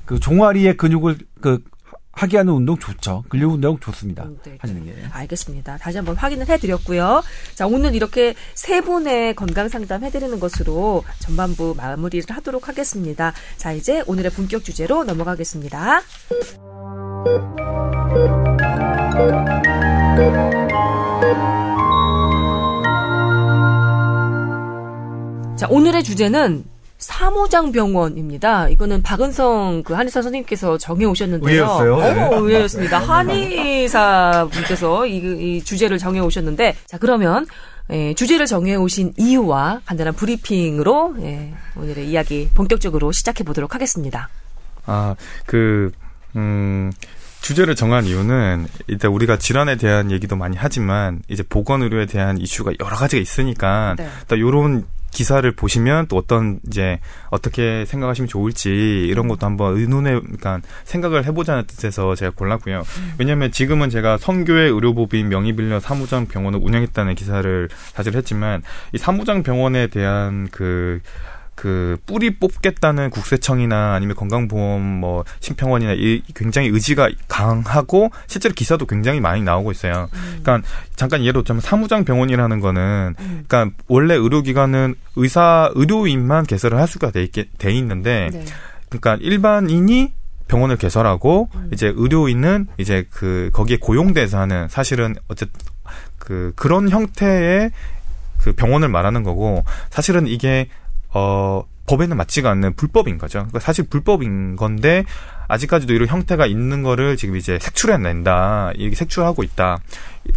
그 종아리의 근육을 그 하게 하는 운동 좋죠. 근력 운동 좋습니다. 음, 네. 하시는 게. 알겠습니다. 다시 한번 확인을 해드렸고요. 자, 오늘 이렇게 세 분의 건강 상담 해드리는 것으로 전반부 마무리를 하도록 하겠습니다. 자, 이제 오늘의 본격 주제로 넘어가겠습니다. 자, 오늘의 주제는 사무장 병원입니다. 이거는 박은성 그 한의사 선생님께서 정해 오셨는데요. 의외였어요. 네. 어, 의외였습니다. 한의사 분께서 이, 이 주제를 정해 오셨는데, 자 그러면 예, 주제를 정해 오신 이유와 간단한 브리핑으로 예, 오늘의 이야기 본격적으로 시작해 보도록 하겠습니다. 아, 그, 음, 주제를 정한 이유는 일단 우리가 질환에 대한 얘기도 많이 하지만 이제 보건 의료에 대한 이슈가 여러 가지가 있으니까 네. 또 요런 기사를 보시면 또 어떤 이제 어떻게 생각하시면 좋을지 이런 것도 한번 의논해 그러니까 생각을 해보자는 뜻에서 제가 골랐고요. 왜냐하면 지금은 제가 성교회 의료법인 명의빌려 사무장 병원을 운영했다는 기사를 사실 했지만 이 사무장 병원에 대한 그 그 뿌리 뽑겠다는 국세청이나 아니면 건강보험 뭐 심평원이나 이 굉장히 의지가 강하고 실제로 기사도 굉장히 많이 나오고 있어요. 그러니까 잠깐 예로 들자면 사무장 병원이라는 거는 음. 그러니까 원래 의료기관은 의사 의료인만 개설을 할 수가 돼, 있게, 돼 있는데 네. 그러니까 일반인이 병원을 개설하고 이제 의료인은 이제 그 거기에 고용돼서 하는 사실은 어쨌든 그 그런 형태의 그 병원을 말하는 거고 사실은 이게 어 법에는 맞지가 않는 불법인 거죠. 그러니까 사실 불법인 건데 아직까지도 이런 형태가 있는 거를 지금 이제 색출해낸다. 이게 색출하고 있다.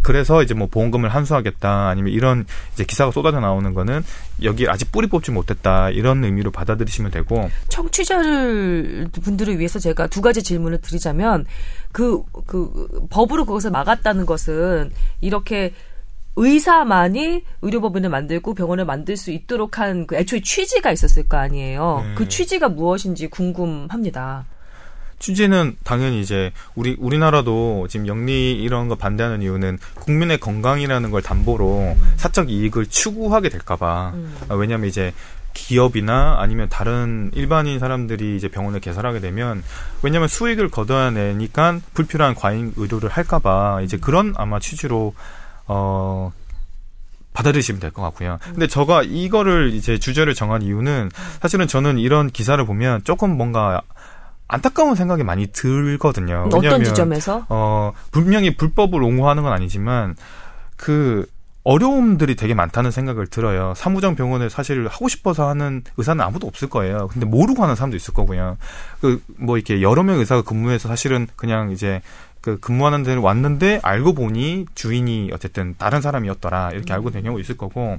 그래서 이제 뭐 보험금을 환수하겠다. 아니면 이런 이제 기사가 쏟아져 나오는 거는 여기 아직 뿌리 뽑지 못했다. 이런 의미로 받아들이시면 되고. 청취자를 분들을 위해서 제가 두 가지 질문을 드리자면 그, 그, 법으로 그것을 막았다는 것은 이렇게 의사만이 의료법인을 만들고 병원을 만들 수 있도록 한 그 애초에 취지가 있었을 거 아니에요. 네. 그 취지가 무엇인지 궁금합니다. 취지는 당연히 이제 우리 우리나라도 지금 영리 이런 거 반대하는 이유는 국민의 건강이라는 걸 담보로 사적 이익을 추구하게 될까봐. 음. 아, 왜냐하면 이제 기업이나 아니면 다른 일반인 사람들이 이제 병원을 개설하게 되면 왜냐하면 수익을 거둬야 내니까 불필요한 과잉 의료를 할까봐 이제 그런 아마 취지로 어. 받아들이시면 될 것 같고요. 근데 제가 이거를 이제 주제를 정한 이유는 사실은 저는 이런 기사를 보면 조금 뭔가 안타까운 생각이 많이 들거든요. 어떤 지점에서? 어, 분명히 불법을 옹호하는 건 아니지만 그 어려움들이 되게 많다는 생각을 들어요. 사무장 병원에 사실 하고 싶어서 하는 의사는 아무도 없을 거예요. 근데 모르고 하는 사람도 있을 거고요. 그 뭐 이렇게 여러 명 의사가 근무해서 사실은 그냥 이제 그 근무하는 데를 왔는데 알고 보니 주인이 어쨌든 다른 사람이었더라 이렇게 알고 된 경우 있을 거고.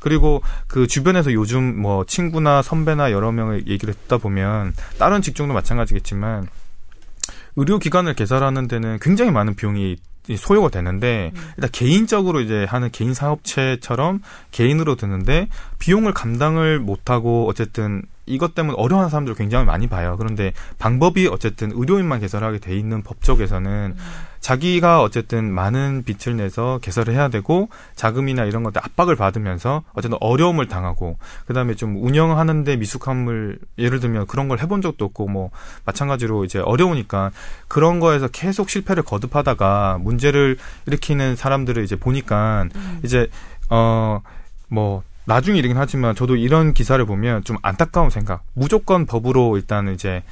그리고 그 주변에서 요즘 뭐 친구나 선배나 여러 명을 얘기를 듣다 보면 다른 직종도 마찬가지겠지만 의료기관을 개설하는 데는 굉장히 많은 비용이 소요가 되는데 일단 개인적으로 이제 하는 개인 사업체처럼 개인으로 드는데 비용을 감당을 못하고 어쨌든 이것 때문에 어려워하는 사람들을 굉장히 많이 봐요. 그런데 방법이 어쨌든 의료인만 개설하게 돼 있는 법적에서는 자기가 어쨌든 많은 빚을 내서 개설을 해야 되고 자금이나 이런 것들 압박을 받으면서 어쨌든 어려움을 당하고 그다음에 좀 운영하는데 미숙함을 예를 들면 그런 걸 해본 적도 없고 뭐 마찬가지로 이제 어려우니까 그런 거에서 계속 실패를 거듭하다가 문제를 일으키는 사람들을 이제 보니까 이제 어뭐 나중 일이긴 하지만 저도 이런 기사를 보면 좀 안타까운 생각. 무조건 법으로 일단 이제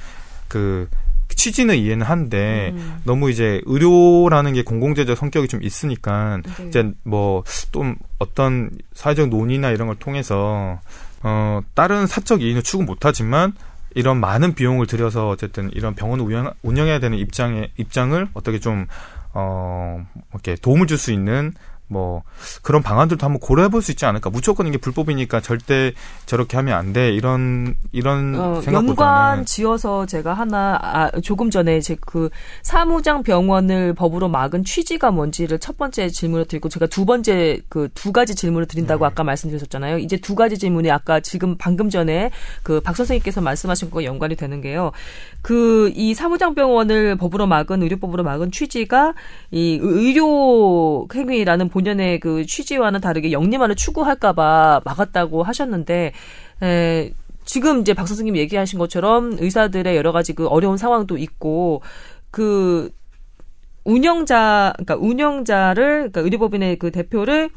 그 취지는 이해는 한데 음. 너무 이제 의료라는 게 공공재적 성격이 좀 있으니까 네. 이제 뭐 좀 어떤 사회적 논의나 이런 걸 통해서 어 다른 사적 이익을 추구 못하지만 이런 많은 비용을 들여서 어쨌든 이런 병원을 운영, 운영해야 되는 입장에 입장을 어떻게 좀 어 이렇게 도움을 줄 수 있는 뭐 그런 방안들도 한번 고려해 볼 수 있지 않을까. 무조건 이게 불법이니까 절대 저렇게 하면 안 돼. 이런 이런 어, 생각보다는 연관 지어서 제가 하나 아, 조금 전에 제 그 사무장 병원을 법으로 막은 취지가 뭔지를 첫 번째 질문을 드리고 제가 두 번째 그 두 가지 질문을 드린다고 네. 아까 말씀드렸었잖아요. 이제 두 가지 질문이 아까 지금 방금 전에 그 박 선생님께서 말씀하신 것과 연관이 되는 게요. 그 이 사무장 병원을 법으로 막은 의료법으로 막은 취지가 이 의료 행위라는 본 연의 그 취지와는 다르게 영리만을 추구할까봐 막았다고 하셨는데 에, 지금 이제 박 선생님 얘기하신 것처럼 의사들의 여러 가지 그 어려운 상황도 있고 그 운영자 그러니까 운영자를 그러니까 의료법인의 그 대표를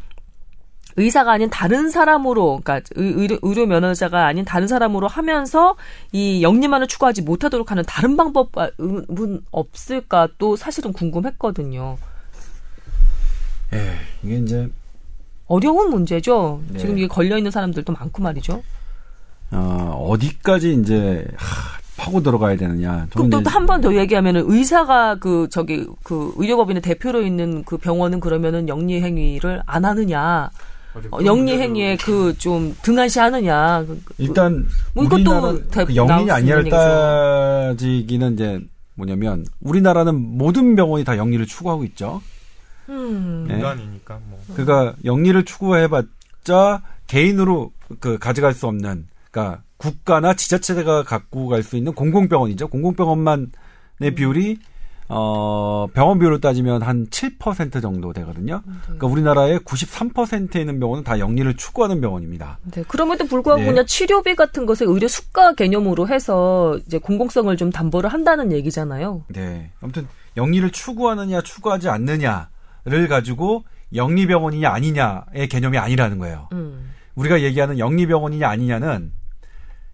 의사가 아닌 다른 사람으로, 그러니까 의- 의료, 의료 면허자가 아닌 다른 사람으로 하면서 이 영리만을 추구하지 못하도록 하는 다른 방법은 없을까 또 사실은 궁금했거든요. 예, 이게 이제 어려운 문제죠. 네. 지금 이게 걸려 있는 사람들도 많고 말이죠. 어, 어디까지 이제 하, 파고 들어가야 되느냐. 그럼 또 한 번 더 얘기하면은 의사가 그 저기 그 의료법인의 대표로 있는 그 병원은 그러면은 영리 행위를 안 하느냐, 어, 영리 행위에 그 좀 등한시하느냐. 그- 그- 일단 뭐 이것도 우리나라 대- 그 나올 영리냐 수 있는 아니냐를 따지기는 이제 뭐냐면 우리나라는 모든 병원이 다 영리를 추구하고 있죠. 음. 네. 인간이니까 뭐 그러니까 영리를 추구해봤자 개인으로 그 가져갈 수 없는 그러니까 국가나 지자체가 갖고 갈 수 있는 공공병원이죠. 공공병원만의 비율이 어 병원 비율로 따지면 한 7% 정도 되거든요. 그러니까 우리나라의 93%에 있는 병원은 다 영리를 추구하는 병원입니다. 네, 그럼에도 불구하고 네. 그냥 치료비 같은 것을 의료 수가 개념으로 해서 이제 공공성을 좀 담보를 한다는 얘기잖아요. 네. 아무튼 영리를 추구하느냐 추구하지 않느냐 를 가지고 영리병원이냐 아니냐의 개념이 아니라는 거예요. 음. 우리가 얘기하는 영리병원이냐 아니냐는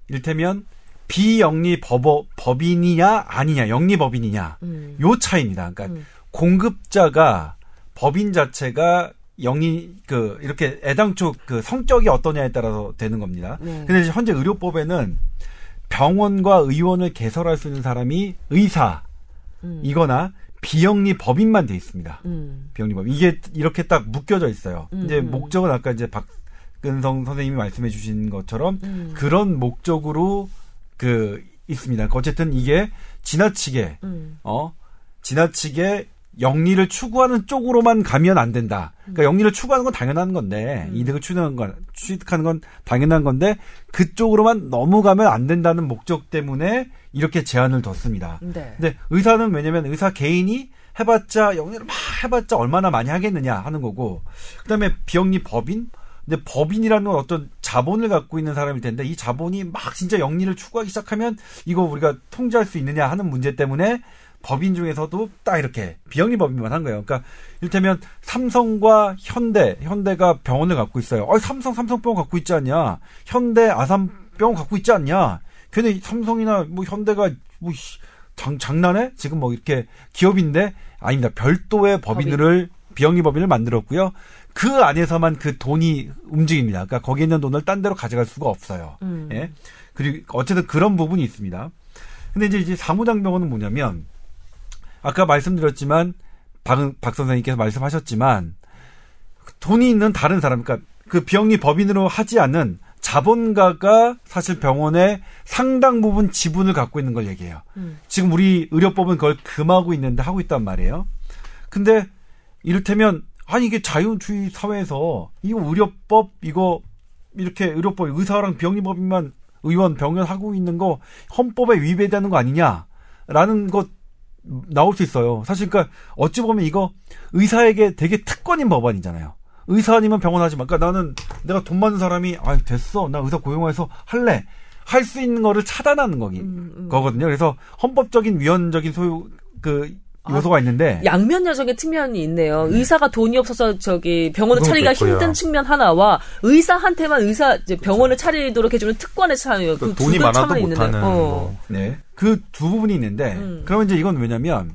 일테면 비영리 법, 법인이냐 아니냐 영리 법인이냐 음. 요 차이입니다. 그러니까 음. 공급자가 법인 자체가 영리 그 이렇게 애당초 그 성격이 어떠냐에 따라서 되는 겁니다. 네. 근데 현재 의료법에는 병원과 의원을 개설할 수 있는 사람이 의사이거나 음. 비영리 법인만 돼 있습니다. 음. 비영리 법인 이게 이렇게 딱 묶여져 있어요. 음, 이제 음. 목적은 아까 이제 박근성 선생님이 말씀해 주신 것처럼 음. 그런 목적으로 그 있습니다. 어쨌든 이게 지나치게 음. 어 지나치게 영리를 추구하는 쪽으로만 가면 안 된다. 그러니까 영리를 추구하는 건 당연한 건데 음. 이득을 취득하는 건 취득하는 건 당연한 건데 그쪽으로만 넘어가면 안 된다는 목적 때문에 이렇게 제한을 뒀습니다. 네. 근데 의사는 왜냐면 의사 개인이 해봤자 영리를 막 해봤자 얼마나 많이 하겠느냐 하는 거고 그다음에 비영리 법인 근데 법인이라는 건 어떤 자본을 갖고 있는 사람일 텐데 이 자본이 막 진짜 영리를 추구하기 시작하면 이거 우리가 통제할 수 있느냐 하는 문제 때문에 법인 중에서도 딱 이렇게 비영리 법인만 한 거예요. 그러니까 이를테면 삼성과 현대, 현대가 병원을 갖고 있어요. 어, 삼성 삼성병원 갖고 있지 않냐? 현대 아산병원 갖고 있지 않냐? 괜히 삼성이나 뭐 현대가 뭐 씨, 장, 장난해? 지금 뭐 이렇게 기업인데 아닙니다. 별도의 법인을 비영리 법인을 만들었고요. 그 안에서만 그 돈이 움직입니다. 그러니까 거기에 있는 돈을 딴 데로 가져갈 수가 없어요. 음. 예. 그리고 어쨌든 그런 부분이 있습니다. 근데 이제 이제 사무장 병원은 뭐냐면 아까 말씀드렸지만 박, 박 선생님께서 말씀하셨지만 돈이 있는 다른 사람, 그러니까 그 비영리 법인으로 하지 않는 자본가가 사실 병원의 상당 부분 지분을 갖고 있는 걸 얘기해요. 음. 지금 우리 의료법은 그걸 금하고 있는데 하고 있단 말이에요. 근데 이를테면 아니 이게 자유주의 사회에서 이거 의료법 이거 이렇게 의료법 의사랑 병리법인만 의원 병원 하고 있는 거 헌법에 위배되는 거 아니냐라는 것 나올 수 있어요. 사실 그러니까 어찌 보면 이거 의사에게 되게 특권인 법안이잖아요. 의사 아니면 병원 하지 마. 그러니까 나는 내가 돈 많은 사람이 아 됐어. 나 의사 고용해서 할래. 할 수 있는 거를 차단하는 거기 음, 음. 거거든요. 그래서 헌법적인 위헌적인 소유 그 요소가 있는데 양면 여정의 측면이 있네요. 의사가 돈이 없어서 저기 병원을 차리기가 그렇고요. 힘든 측면 하나와 의사한테만 의사 이제 병원을 차리도록 해주는 특권의 차이요. 그그 돈이 두 많아도. 못하는 어. 뭐. 네. 그 두 부분이 있는데, 음. 그러면 이제 이건 왜냐면,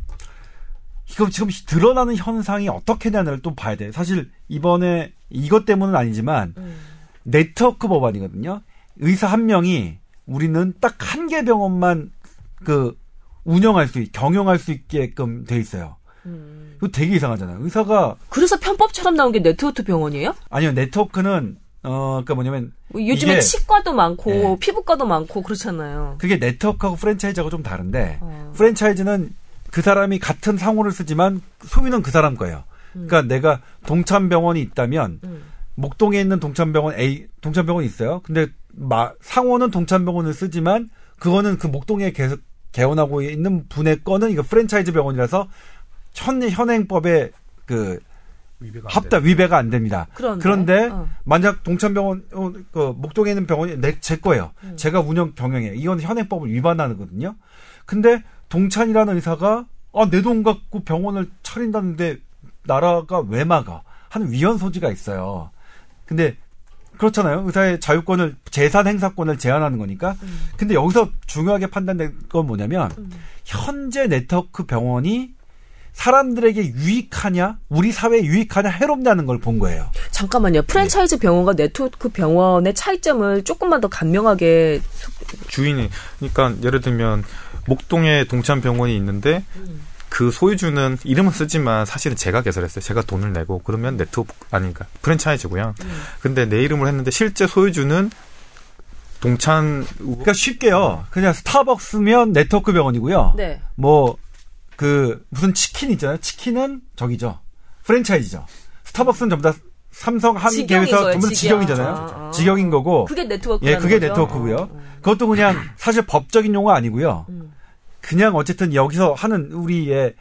이거 지금 드러나는 현상이 어떻게 되냐를 또 봐야 돼. 사실 이번에 이것 때문은 아니지만, 음. 네트워크 법안이거든요. 의사 한 명이 우리는 딱 한 개 병원만 그 운영할 수, 있, 경영할 수 있게끔 돼 있어요. 음. 이거 되게 이상하잖아요. 의사가, 그래서 편법처럼 나온 게 네트워크 병원이에요? 아니요, 네트워크는, 어, 그니까 뭐냐면, 뭐 요즘에 치과도 많고 네. 피부과도 많고 그렇잖아요. 그게 네트워크하고 프랜차이즈하고 좀 다른데, 어. 프랜차이즈는 그 사람이 같은 상호를 쓰지만 소유는 그 사람 거예요. 그러니까 내가 동참병원이 있다면 음. 목동에 있는 동참병원 A 동참병원이 있어요. 근데 마, 상호는 동참병원을 쓰지만 그거는 그 목동에 계속 개원하고 있는 분의 거는 이거 프랜차이즈 병원이라서 현 현행법에 그 위배가 안 합다 위배가 안 됩니다. 그런데, 그런데 어. 만약 동참병원 어, 그 목동에 있는 병원이 내 제 거예요. 음. 제가 운영 경영해. 이건 현행법을 위반하거든요. 근데 동찬이라는 의사가 아, 내 돈 갖고 병원을 차린다는데 나라가 왜 막아? 하는 위헌 소지가 있어요. 근데 그렇잖아요. 의사의 자유권을 재산 행사권을 제한하는 거니까. 근데 여기서 중요하게 판단된 건 뭐냐면 음. 현재 네트워크 병원이 사람들에게 유익하냐, 우리 사회에 유익하냐, 해롭냐는 걸 본 거예요. 잠깐만요. 프랜차이즈 병원과 네트워크 병원의 차이점을 조금만 더 간명하게 주인이 그러니까 예를 들면 목동에 동참 병원이 있는데 그 소유주는 이름은 쓰지만 사실은 제가 개설했어요. 제가 돈을 내고 그러면 네트워크 아니까 프랜차이즈고요. 근데 내 이름을 했는데 실제 소유주는 동찬 그러니까 쉽게요. 그냥 스타벅스면 네트워크 병원이고요. 네. 뭐 그 무슨 치킨 있잖아요. 치킨은 저기죠. 프랜차이즈죠. 스타벅스는 전부 다 삼성 한 직영인 개에서 거예요, 전부 다 직영. 직영이잖아요. 아, 아. 직영인 거고. 그게 네트워크 예, 그게 네트워크고요. 그것도 그냥 사실 법적인 용어 아니고요. 음. 그냥 어쨌든 여기서 하는 우리의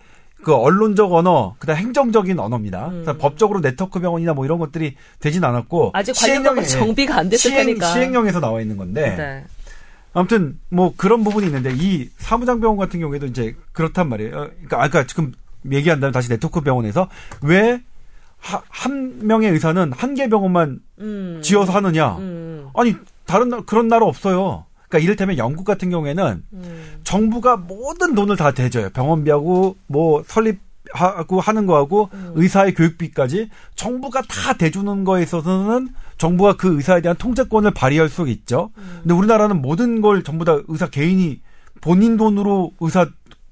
그 언론적 언어, 그다음 행정적인 언어입니다. 음. 법적으로 네트워크 병원이나 뭐 이런 것들이 되진 않았고 아직 시행령에- 정비가 안 됐을 시행, 테니까. 시행령에서 나와 있는 건데 네. 아무튼 뭐 그런 부분이 있는데 이 사무장 병원 같은 경우에도 이제 그렇단 말이에요. 어, 그러니까 아까 지금 얘기한다면 다시 네트워크 병원에서 왜 한 명의 의사는 한 개 병원만 음. 지어서 하느냐? 음. 아니 다른 나, 그런 나라 없어요. 그러니까 이를테면 영국 같은 경우에는 음. 정부가 모든 돈을 다 대줘요. 병원비하고 뭐 설립 하고 하는 거하고 음. 의사의 교육비까지 정부가 다 대주는 거에 있어서는 정부가 그 의사에 대한 통제권을 발휘할 수 있죠. 음. 근데 우리나라는 모든 걸 전부 다 의사 개인이 본인 돈으로 의사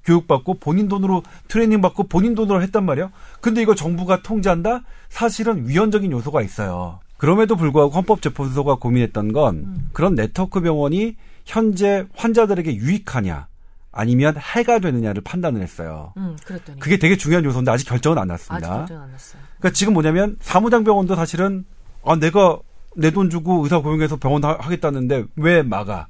교육받고 본인 돈으로 트레이닝 받고 본인 돈으로 했단 말이에요. 근데 이거 정부가 통제한다? 사실은 위헌적인 요소가 있어요. 그럼에도 불구하고 헌법재판소가 고민했던 건 음. 그런 네트워크 병원이 현재 환자들에게 유익하냐 아니면 해가 되느냐를 판단을 했어요. 음, 그랬더니. 그게 되게 중요한 요소인데 아직 결정은 안 아직 났습니다. 결정 안 났어요. 그러니까 지금 뭐냐면 사무장 병원도 사실은 아 내가 내 돈 주고 의사 고용해서 병원 하- 하겠다는데 왜 막아?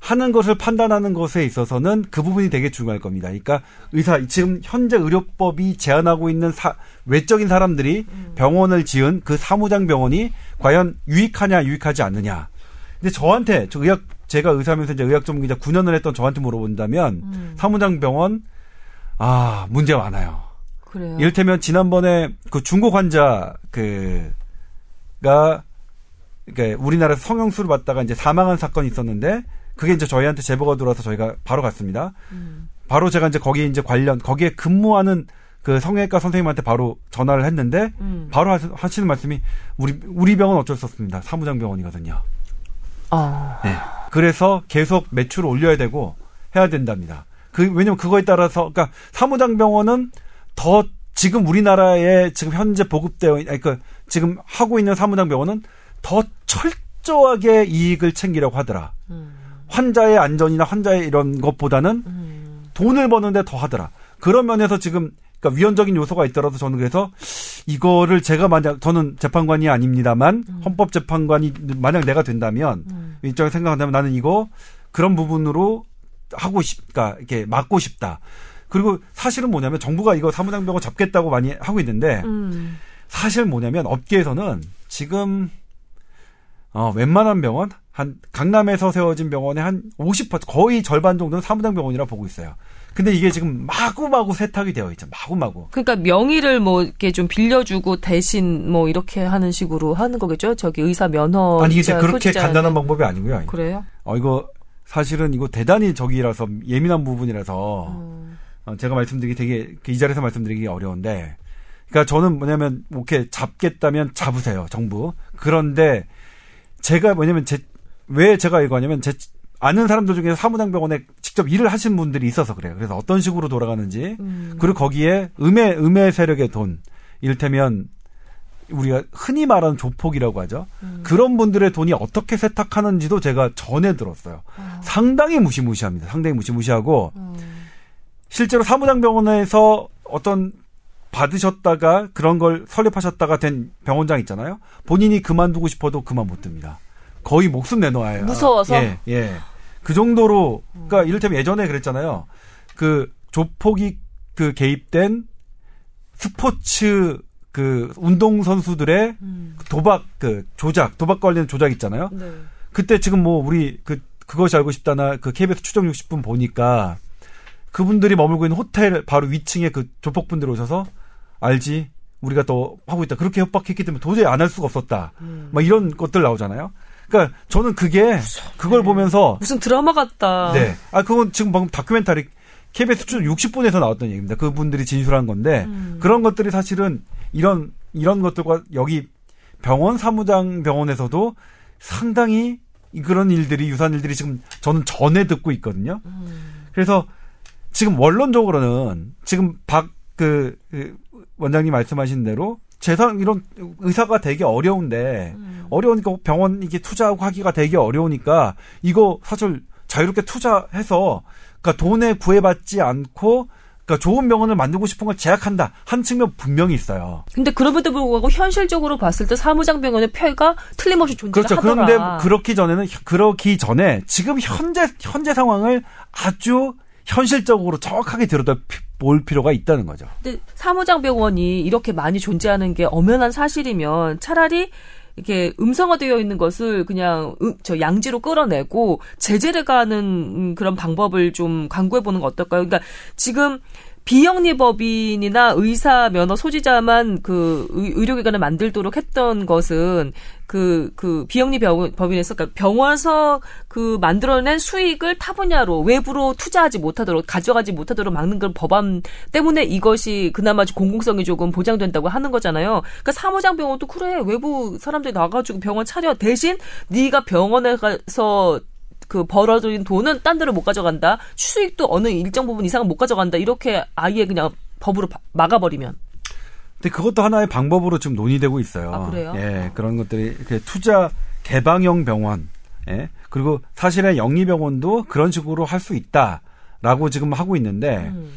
하는 것을 판단하는 것에 있어서는 그 부분이 되게 중요할 겁니다. 그러니까 의사 지금 현재 의료법이 제한하고 있는 사, 외적인 사람들이 병원을 지은 그 사무장 병원이 과연 유익하냐 유익하지 않느냐. 근데 저한테 저 의학 제가 의사면서 이제 의학 전문기자 9년을 했던 저한테 물어본다면 음. 사무장 병원 아 문제 많아요. 그래요. 이를테면 지난번에 그 중국 환자 그가 그러니까 우리나라 성형수를 받다가 이제 사망한 사건이 있었는데 그게 이제 저희한테 제보가 들어와서 저희가 바로 갔습니다. 음. 바로 제가 이제 거기에 이제 관련 거기에 근무하는 그 성형외과 선생님한테 바로 전화를 했는데 음. 바로 하- 하시는 말씀이 우리 우리 병원 어쩔 수 없습니다. 사무장 병원이거든요. 아. 네. 그래서 계속 매출을 올려야 되고 해야 된답니다. 그 왜냐면 그거에 따라서 그러니까 사무장 병원은 더 지금 우리나라에 지금 현재 보급되어 있- 아니 그 지금 하고 있는 사무장 병원은 더 철저하게 이익을 챙기려고 하더라. 음. 환자의 안전이나 환자의 이런 것보다는 음. 돈을 버는데 더 하더라. 그런 면에서 지금 그러니까 위헌적인 요소가 있더라도 저는 그래서 이거를 제가 만약 저는 재판관이 아닙니다만 헌법재판관이 만약 내가 된다면 음. 입장에 생각한다면 나는 이거 그런 부분으로 하고 싶다 이렇게 막고 싶다. 그리고 사실은 뭐냐면 정부가 이거 사무장병원 잡겠다고 많이 하고 있는데 음. 사실 뭐냐면 업계에서는 지금 어, 웬만한 병원 한 강남에서 세워진 병원의 한 50% 거의 절반 정도는 사무장 병원이라 보고 있어요. 근데 이게 지금 마구마구 세탁이 되어 있죠. 마구마구. 그러니까 명의를 뭐 이렇게 좀 빌려주고 대신 뭐 이렇게 하는 식으로 하는 거겠죠? 저기 의사 면허 아니 이게 자, 그렇게 소지자는. 간단한 방법이 아니고요. 그래요? 어 이거 사실은 이거 대단히 저기라서 예민한 부분이라서 음. 어, 제가 말씀드리기 되게 이 자리에서 말씀드리기 어려운데, 그러니까 저는 뭐냐면 뭐 이렇게 잡겠다면 잡으세요 정부. 그런데 제가 뭐냐면 제 왜 제가 이거 하냐면 제 아는 사람들 중에 사무장병원에 직접 일을 하신 분들이 있어서 그래요. 그래서 어떤 식으로 돌아가는지 음. 그리고 거기에 음의 음의 세력의 돈, 이를테면 우리가 흔히 말하는 조폭이라고 하죠. 음. 그런 분들의 돈이 어떻게 세탁하는지도 제가 전에 들었어요. 아. 상당히 무시무시합니다. 상당히 무시무시하고 음. 실제로 사무장병원에서 어떤 받으셨다가 그런 걸 설립하셨다가 된 병원장 있잖아요. 본인이 그만두고 싶어도 그만 못 둡니다. 거의 목숨 내놓아요. 무서워서? 예, 예. 그 정도로, 그러니까 이를테면 예전에 그랬잖아요. 그 조폭이 그 개입된 스포츠 그 운동 선수들의 음. 도박 그 조작, 도박 관련 조작 있잖아요. 네. 그때 지금 뭐 우리 그 그것이 알고 싶다나 그 KBS 추정 60분 보니까 그분들이 머물고 있는 호텔 바로 위층에 그 조폭분들 오셔서 알지 우리가 또 하고 있다 그렇게 협박했기 때문에 도저히 안 할 수가 없었다 음. 막 이런 것들 나오잖아요. 그러니까 저는 그게 그걸 보면서 무슨 드라마 같다. 네. 아, 그건 지금 방금 다큐멘터리 KBS 출 60분에서 나왔던 얘기입니다. 그분들이 진술한 건데 음. 그런 것들이 사실은 이런 이런 것들과 여기 병원 사무장 병원에서도 상당히 이- 그런 일들이 유사한 일들이 지금 저는 전에 듣고 있거든요. 음. 그래서 지금 원론적으로는 지금 박 그 원장님 말씀하신 대로 재산 이런 의사가 되게 어려운데 음. 어려우니까 병원 이게 투자하고 하기가 되게 어려우니까 이거 사실 자유롭게 투자해서 그러니까 돈에 구애받지 않고 그러니까 좋은 병원을 만들고 싶은 걸 제약한다 한 측면 분명히 있어요. 근데 그럼에도 불구하고 현실적으로 봤을 때 사무장 병원의 폐가 틀림없이 존재하더라. 그렇죠. 그런데 그렇기 전에는 그렇기 전에 지금 현재 현재 상황을 아주 현실적으로 정확하게 들여다 볼 필요가 있다는 거죠. 근데 사무장병원이 이렇게 많이 존재하는 게 엄연한 사실이면 차라리 이렇게 음성화되어 있는 것을 그냥 음, 저 양지로 끌어내고 제재를 가는 음, 그런 방법을 좀 강구해 보는 거 어떨까요? 그러니까 지금 비영리법인이나 의사 면허 소지자만 그 의- 의료기관을 만들도록 했던 것은 그, 그 비영리 병- 법인에서 그러니까 병원에서 그 만들어낸 수익을 타 분야로 외부로 투자하지 못하도록 가져가지 못하도록 막는 그 법안 때문에 이것이 그나마 공공성이 조금 보장된다고 하는 거잖아요. 그러니까 사무장 병원도 그래 외부 사람들이 나가지고 병원 차려 대신 네가 병원에 가서 그 벌어들인 돈은 딴 데로 못 가져간다. 수익도 어느 일정 부분 이상은 못 가져간다. 이렇게 아예 그냥 법으로 바- 막아버리면. 근데 그것도 하나의 방법으로 지금 논의되고 있어요. 아, 그래요? 예, 그런 것들이 투자 개방형 병원, 예, 그리고 사실은 영리병원도 그런 식으로 할 수 있다라고 지금 하고 있는데, 음.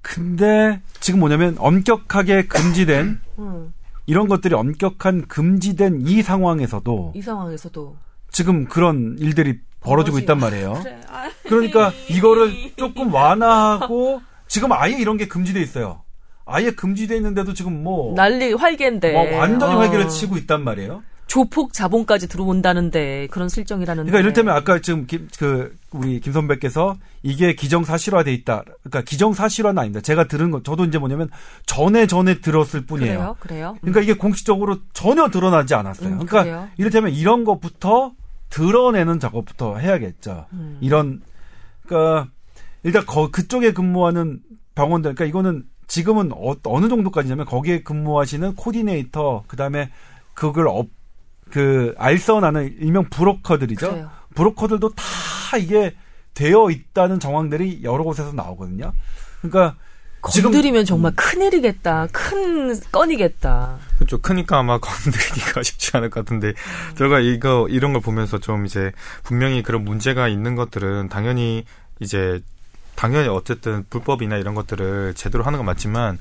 근데 지금 뭐냐면 엄격하게 금지된 음. 이런 것들이 엄격한 금지된 이 상황에서도 이 상황에서도 지금 그런 일들이 벌어지고 벌어지- 있단 말이에요. 그래. 아, 그러니까 이거를 조금 완화하고 지금 아예 이런 게 금지돼 있어요. 아예 금지돼 있는데도 지금 뭐, 난리 활개인데. 뭐 완전히 어. 활개를 치고 있단 말이에요. 조폭 자본까지 들어온다는데 그런 실정이라는데. 그러니까 이를테면 아까 지금 김, 그 우리 김 선배께서 이게 기정사실화돼 있다. 그러니까 기정사실화는 아닙니다. 제가 들은 거 저도 이제 뭐냐면 전에 전에 들었을 뿐이에요. 그래요, 그래요. 그러니까 이게 공식적으로 전혀 드러나지 않았어요. 음, 그러니까 그래요? 이를테면 이런 것부터 드러내는 작업부터 해야겠죠. 음. 이런 그러니까 일단 거, 그쪽에 근무하는 병원들 그러니까 이거는 지금은 어, 느 정도까지냐면 거기에 근무하시는 코디네이터 그다음에 그걸 업, 그 알선하는 일명 브로커들이죠. 그래요. 브로커들도 다 이게 되어 있다는 정황들이 여러 곳에서 나오거든요. 그러니까 건드리면 정말 큰일이겠다. 큰 건이겠다. 그렇죠. 크니까 아마 건드리기가 쉽지 않을 것 같은데 제가 이거 이런 걸 보면서 좀 이제 분명히 그런 문제가 있는 것들은 당연히 이제 당연히 어쨌든 불법이나 이런 것들을 제대로 하는 건 맞지만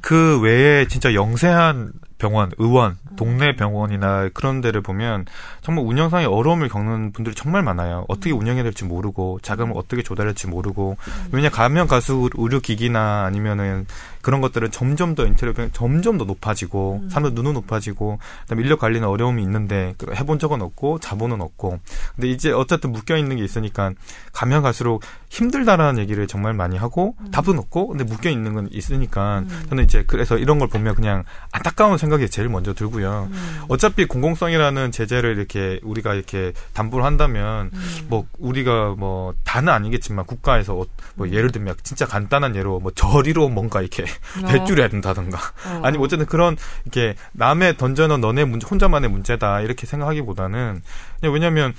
그 외에 진짜 영세한 병원, 의원, 동네 병원이나 그런 데를 보면 정말 운영상에 어려움을 겪는 분들이 정말 많아요. 어떻게 운영해야 될지 모르고 자금을 어떻게 조달할지 모르고 왜냐 가면 갈수록 의료기기나 아니면은 그런 것들은 점점 더 인테리어 점점 더 높아지고 사람들 눈은 높아지고 그다음에 인력 관리는 어려움이 있는데 그 해본 적은 없고 자본은 없고. 근데 이제 어쨌든 묶여 있는 게 있으니까 가면 갈수록 힘들다라는 얘기를 정말 많이 하고 답은 없고 근데 묶여 있는 건 있으니까 저는 이제 그래서 이런 걸 보면 그냥 안타까운 생각 이 제일 먼저 들고요. 어차피 공공성이라는 제재를 이렇게 우리가 이렇게 담보를 한다면 뭐 우리가 뭐 다는 아니겠지만 국가에서 어- 뭐 예를 들면 진짜 간단한 예로 뭐 저리로 뭔가 이렇게 배줄해야 된다든가 어. 아니 면 어쨌든 그런 이렇게 남의 던져놓은 너네 문제 혼자만의 문제다 이렇게 생각하기보다는 왜냐하면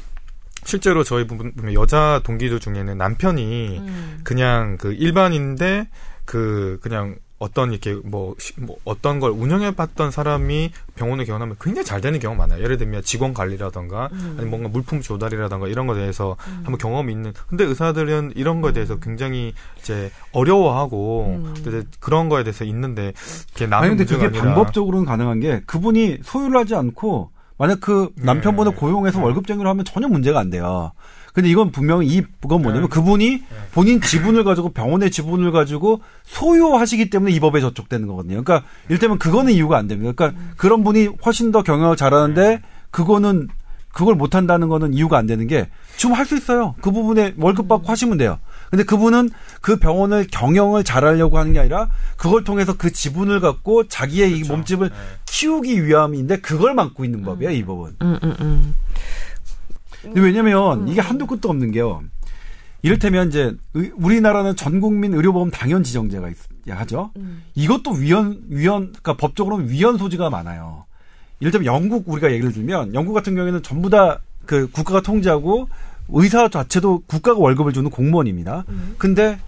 실제로 저희 부분 여자 동기들 중에는 남편이 음. 그냥 그 일반인데 그 그냥 어떤 이렇게 뭐, 시- 뭐 어떤 걸 운영해 봤던 사람이 병원에 개원하면 굉장히 잘 되는 경우가 많아요. 예를 들면 직원 관리라던가 음. 아니 뭔가 물품 조달이라던가 이런 거에 대해서 한번 경험이 있는 근데 의사들은 이런 거에 대해서 굉장히 이제 어려워하고 음. 그런 거에 대해서 있는데 이게 아니 남의 근데 문제가 그게 아니라 방법적으로는 가능한 게 그분이 소유를 하지 않고 만약 그 남편분을 네. 고용해서 네. 월급쟁이로 하면 전혀 문제가 안 돼요. 근데 이건 분명히 이 그건 뭐냐면 네. 그분이 본인 지분을 가지고 병원의 지분을 가지고 소유하시기 때문에 이 법에 저촉되는 거거든요. 그러니까 이를테면 그거는 이유가 안 됩니다. 그러니까 그런 분이 훨씬 더 경영을 잘하는데 그거는 그걸 못 한다는 거는 이유가 안 되는 게 지금 할 수 있어요. 그 부분에 월급 받고 하시면 돼요. 근데 그분은 그 병원을 경영을 잘하려고 하는 게 아니라 그걸 통해서 그 지분을 갖고 자기의 이 몸집을 네. 키우기 위함인데 그걸 막고 있는 법이에요, 이 법은. 음, 음, 음. 근데 왜냐면 이게 한도 끝도 없는 게요. 이를테면 이제 의- 우리나라는 전 국민 의료보험 당연 지정제가 있, 하죠. 음. 이것도 위헌 위헌 그러니까 법적으로는 위헌 소지가 많아요. 이를테면 영국 우리가 얘기를 들면 영국 같은 경우에는 전부 다 그 국가가 통제하고 의사 자체도 국가가 월급을 주는 공무원입니다. 근데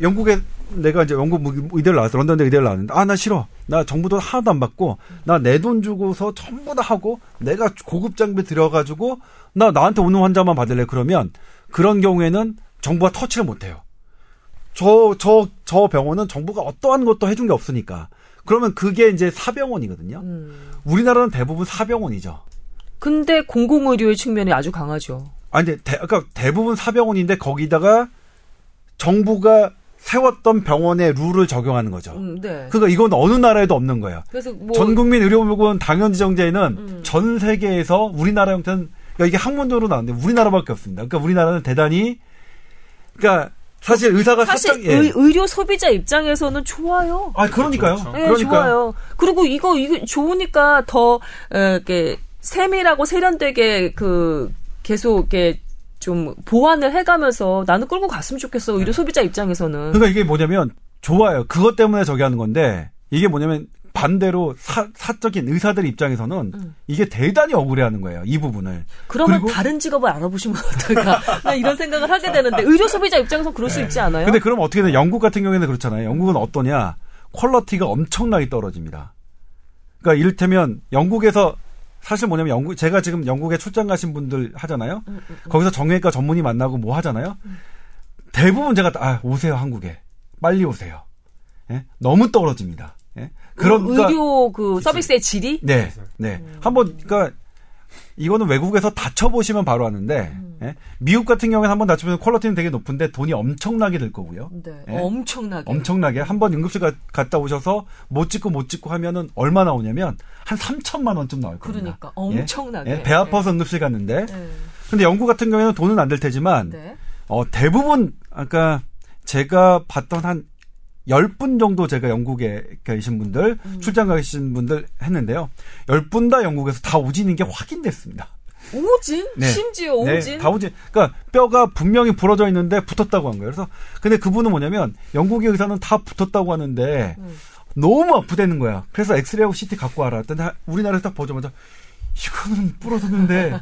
영국에 내가 이제 영국 뭐 의대를 나왔어 런던 의대를 나왔는데 아 나 싫어 나 정부도 하나도 안 받고 나 내 돈 주고서 전부 다 하고 내가 고급 장비 들여가지고 나 나한테 오는 환자만 받을래 그러면 그런 경우에는 정부가 터치를 못해요. 저 저 저 병원은 정부가 어떠한 것도 해준 게 없으니까 그러면 그게 이제 사병원이거든요. 음. 우리나라는 대부분 사병원이죠. 근데 공공의료의 측면이 아주 강하죠. 아니, 근데 대, 그러니까 대부분 사병원인데 거기다가 정부가 세웠던 병원의 룰을 적용하는 거죠. 음, 네. 그러니까 이건 어느 나라에도 없는 거예요. 그래서 뭐 전 국민 의료보건 당연 지정제는 음. 전 세계에서 우리나라 형태는 그러니까 이게 학문적으로 나왔는데 우리나라밖에 없습니다. 그러니까 우리나라는 대단히 그러니까 사실 의사가 사실 사적- 예. 의, 의료 소비자 입장에서는 좋아요. 아 그러니까요. 그렇죠. 네, 그러니까요. 좋아요. 그리고 이거 이거 좋으니까 더 어, 이렇게 세밀하고 세련되게 그 계속 이렇게 좀 보완을 해가면서 나는 끌고 갔으면 좋겠어. 의료 소비자 입장에서는. 그러니까 이게 뭐냐면 좋아요. 그것 때문에 저기 하는 건데 이게 뭐냐면 반대로 사, 사적인 의사들 입장에서는 음. 이게 대단히 억울해하는 거예요. 이 부분을. 그러면 다른 직업을 알아보시면 어떨까? 나 이런 생각을 하게 되는데 의료 소비자 입장에서 그럴 수 있지 않아요? 근데 그럼 어떻게 돼? 영국 같은 경우에는 그렇잖아요. 영국은 어떠냐? 퀄러티가 엄청나게 떨어집니다. 그러니까 이를테면 영국에서 사실 뭐냐면 영국 제가 지금 영국에 출장 가신 분들 하잖아요. 음, 거기서 정형외과 전문의 만나고 뭐 하잖아요. 대부분 제가 다, 아 오세요 한국에 빨리 오세요. 예? 너무 떨어집니다. 예? 그런 그러니까- 의료 그 서비스의 질이 네, 네. 한번 그러니까 이거는 외국에서 다쳐보시면 바로 아는데 음. 예? 미국 같은 경우에는 한번 다쳐보면 퀄러티는 되게 높은데 돈이 엄청나게 들 거고요. 네, 예? 엄청나게. 엄청나게 한 번 응급실 가, 갔다 오셔서 못 찍고 못 찍고 하면은 얼마 나오냐면 한 3천만 원쯤 나올 겁니다. 그러니까 엄청나게. 예? 배 아파서 응급실 갔는데 네. 근데 영국 같은 경우에는 돈은 안 들 테지만 네. 어, 대부분 아까 제가 봤던 한 10분 정도 제가 영국에 계신 분들, 음. 출장 가신 분들 했는데요. 10분 다 영국에서 다 오진인 게 확인됐습니다. 오진? 네. 심지어 오진? 네, 다 오진. 그러니까 뼈가 분명히 부러져 있는데 붙었다고 한 거예요. 그래서 근데 그분은 뭐냐면 영국의 의사는 다 붙었다고 하는데 음. 너무 아프다는 거야. 그래서 엑스레이하고 CT 갖고 와라. 근데 우리나라에서 딱 보자마자 이거는 부러졌는데.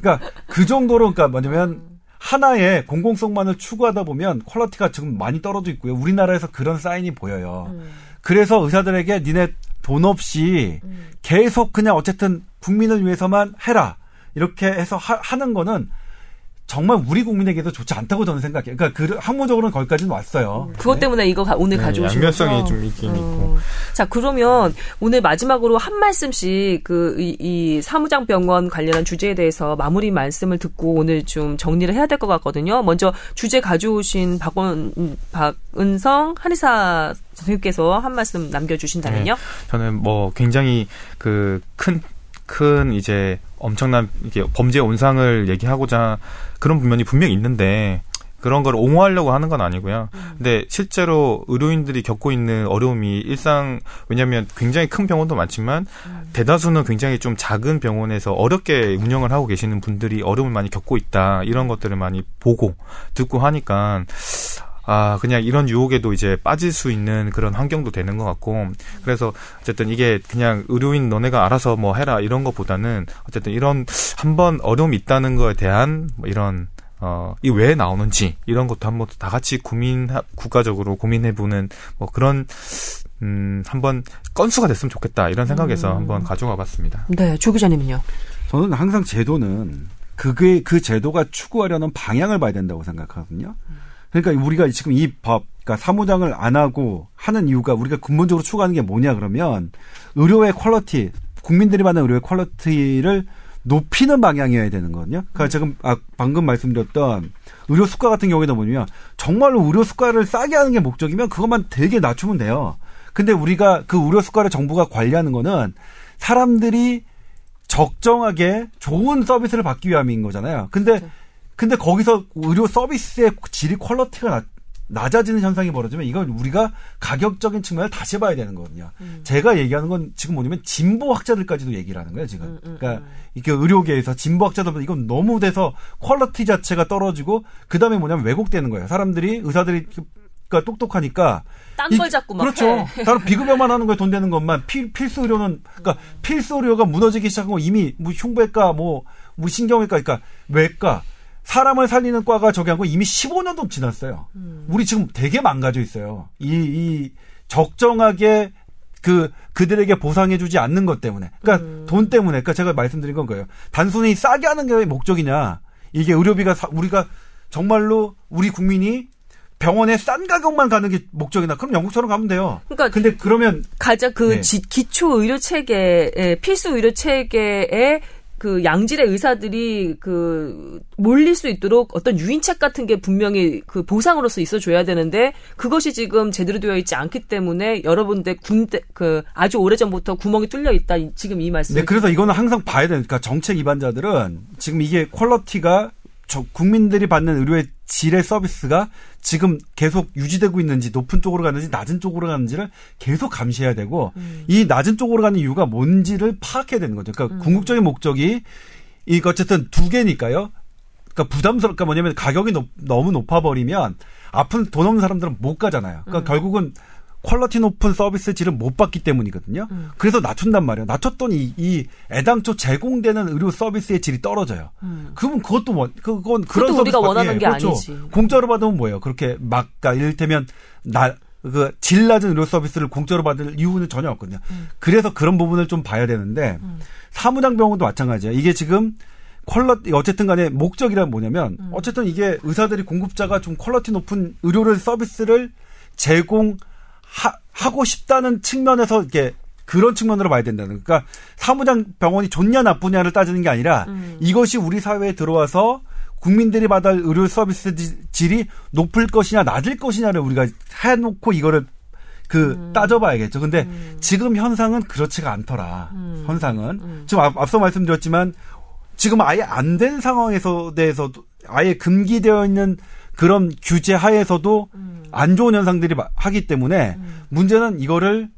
그러니까 그 정도로 그러니까 뭐냐면 하나의 공공성만을 추구하다 보면 quality가 지금 많이 떨어져 있고요. 우리나라에서 그런 사인이 보여요. 음. 그래서 의사들에게 니네 돈 없이 음. 계속 그냥 어쨌든 국민을 위해서만 해라. 이렇게 해서 하, 는 거는 정말 우리 국민에게도 좋지 않다고 저는 생각해요. 그러니까 그 학문적으로는 거기까지는 왔어요. 그것 때문에 이거 가- 오늘 네, 가져오신 양면성이 거죠? 좀 있긴 어. 있고. 자, 그러면 오늘 마지막으로 한 말씀씩 그, 이, 이 사무장 병원 관련한 주제에 대해서 마무리 말씀을 듣고 오늘 좀 정리를 해야 될 것 같거든요. 먼저 주제 가져오신 박원, 박은성 한의사 선생님께서 한 말씀 남겨주신다면요. 저는 뭐 굉장히 그 큰 큰 이제 엄청난 이게 범죄 온상을 얘기하고자 그런 부면이 분명히 있는데 그런 걸 옹호하려고 하는 건 아니고요. 근데 실제로 의료인들이 겪고 있는 어려움이 일상 왜냐하면 굉장히 큰 병원도 많지만 대다수는 굉장히 좀 작은 병원에서 어렵게 운영을 하고 계시는 분들이 어려움을 많이 겪고 있다. 이런 것들을 많이 보고 듣고 하니까 아, 그냥 이런 유혹에도 이제 빠질 수 있는 그런 환경도 되는 것 같고, 그래서 어쨌든 이게 그냥 의료인 너네가 알아서 뭐 해라 이런 것보다는 어쨌든 이런 한번 어려움이 있다는 거에 대한 뭐 이런 어, 이 왜 나오는지 이런 것도 한번 다 같이 고민 국가적으로 고민해보는 뭐 그런 음, 한번 건수가 됐으면 좋겠다 이런 생각에서 음. 한번 가져가 봤습니다. 네, 조 기자님은요. 저는 항상 제도는 그게 그 제도가 추구하려는 방향을 봐야 된다고 생각하거든요. 그러니까 우리가 지금 이 법, 그러니까 사무장을 안 하고 하는 이유가 우리가 근본적으로 추구하는 게 뭐냐 그러면 의료의 quality, 국민들이 받는 의료의 quality를 높이는 방향이어야 되는 거거든요. 그러니까 지금 아, 방금 말씀드렸던 의료 수가 같은 경우에도 뭐냐면 정말로 의료 수가를 싸게 하는 게 목적이면 그것만 되게 낮추면 돼요. 근데 우리가 그 의료 수가를 정부가 관리하는 거는 사람들이 적정하게 좋은 서비스를 받기 위함인 거잖아요. 근데 근데 거기서 의료 서비스의 질이 quality가 낮, 낮아지는 현상이 벌어지면 이건 우리가 가격적인 측면을 다시 봐야 되는 거거든요. 제가 얘기하는 건 지금 뭐냐면 진보 학자들까지도 얘기를 하는 거예요, 지금. 음, 음, 그러니까 이게 의료계에서 진보 학자들 이건 너무 돼서 quality 자체가 떨어지고 그다음에 뭐냐면 왜곡되는 거예요. 사람들이 의사들이 그러니까 똑똑하니까 딴 이- 걸 자꾸 막 그렇죠. 해. 다른 비급여만 하는 거에 돈 되는 것만 필, 필수 의료는 그러니까 필수 의료가 무너지기 시작하고 이미 뭐 흉부외과 뭐, 뭐 신경외과 그러니까 외과 사람을 살리는 과가 저기 한거 이미 15년도 지났어요. 우리 지금 되게 망가져 있어요. 이, 이 적정하게 그 그들에게 보상해주지 않는 것 때문에, 그러니까 돈 때문에, 그러니까 제가 말씀드린 건 거예요. 단순히 싸게 하는 게 목적이냐? 이게 의료비가 사- 우리가 정말로 우리 국민이 병원에 싼 가격만 가는 게 목적이나 그럼 영국처럼 가면 돼요. 그러니까 근데 그러면 가장 그 네. 지- 기초 의료 체계의 필수 의료 체계에 그 양질의 의사들이 그 몰릴 수 있도록 어떤 유인책 같은 게 분명히 그 보상으로서 있어줘야 되는데 그것이 지금 제대로 되어 있지 않기 때문에 여러분들 군대 그 아주 오래 전부터 구멍이 뚫려 있다 이- 지금 이 말씀. 네, 그래서 이거는 항상 봐야 되니까 정책 입안자들은 지금 이게 퀄러티가 저 국민들이 받는 의료의 질의 서비스가 지금 계속 유지되고 있는지 높은 쪽으로 가는지 낮은 쪽으로 가는지를 계속 감시해야 되고 음. 이 낮은 쪽으로 가는 이유가 뭔지를 파악해야 되는 거죠. 그러니까 음. 궁극적인 목적이 이거 어쨌든 두 개니까요. 그러니까 부담스럽까 뭐냐면 가격이 높- 너무 높아 버리면 아픈 돈 없는 사람들은 못 가잖아요. 그러니까 음. 결국은 quality 높은 서비스 질을 못 받기 때문이거든요. 음. 그래서 낮춘단 말이에요. 낮췄더니 이 애당초 제공되는 의료 서비스의 질이 떨어져요. 음. 그러면 그것도 뭐 그건 그런 그것도 우리가 서비스 원하는 게 그렇죠. 아니지. 공짜로 받으면 뭐예요? 그렇게 막 그러니까 이를테면 나 그 질 낮은 의료 서비스를 공짜로 받을 이유는 전혀 없거든요. 음. 그래서 그런 부분을 좀 봐야 되는데 사무장 병원도 마찬가지예요. 이게 지금 퀄러티 어쨌든 간에 목적이란 뭐냐면 음. 어쨌든 이게 의사들이 공급자가 좀 퀄러티 높은 의료를 서비스를 제공 하고 싶다는 측면에서 이게 그런 측면으로 봐야 된다는 그러니까 사무장 병원이 좋냐 나쁘냐를 따지는 게 아니라 음. 이것이 우리 사회에 들어와서 국민들이 받을 의료 서비스 지- 질이 높을 것이냐 낮을 것이냐를 우리가 해놓고 이거를 그 음. 따져봐야겠죠. 근데 지금 현상은 그렇지가 않더라. 현상은 지금 앞, 앞서 말씀드렸지만 지금 아예 안 된 상황에서 대해서도 아예 금기되어 있는 그런 규제 하에서도 안 좋은 현상들이 마- 하기 때문에 문제는 이거를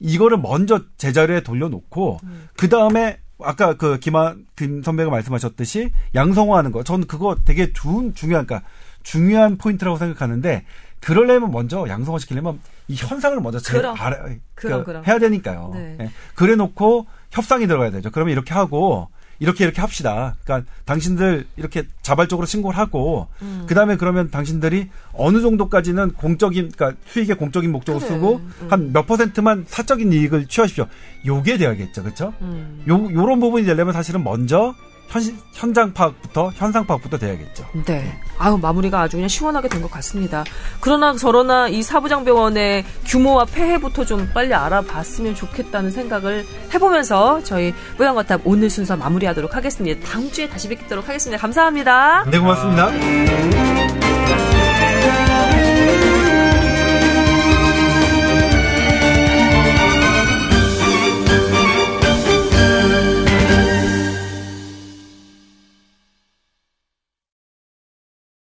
이거를 먼저 제자리에 돌려놓고 그 다음에 아까 그 김한 김 선배가 말씀하셨듯이 양성화하는 거 저는 그거 되게 좋은 중요한 그러니까 중요한 포인트라고 생각하는데 그러려면 먼저 양성화 시키려면 이 현상을 먼저 제 그럼. 알아 그럼, 그러니까 그럼. 해야 되니까요. 네. 예. 그래놓고 협상이 들어가야 되죠. 그러면 이렇게 하고 이렇게 이렇게 합시다. 그러니까 당신들 이렇게 자발적으로 신고를 하고 음. 그다음에 그러면 당신들이 어느 정도까지는 공적인 그러니까 수익의 공적인 목적으로 그래. 쓰고 음. 한몇 퍼센트만 사적인 이익을 취하십시오. 요게 돼야겠죠. 그렇죠? 음. 요 요런 부분이 되려면 사실은 먼저 현, 현장 파악부터 현상 파악부터 돼야겠죠. 네. 아유, 마무리가 아주 그냥 시원하게 된 것 같습니다. 그러나 저러나 이 사부장병원의 규모와 폐해부터 좀 빨리 알아봤으면 좋겠다는 생각을 해보면서 저희 뿌양거탑 오늘 순서 마무리하도록 하겠습니다. 다음 주에 다시 뵙도록 하겠습니다. 감사합니다. 네, 고맙습니다.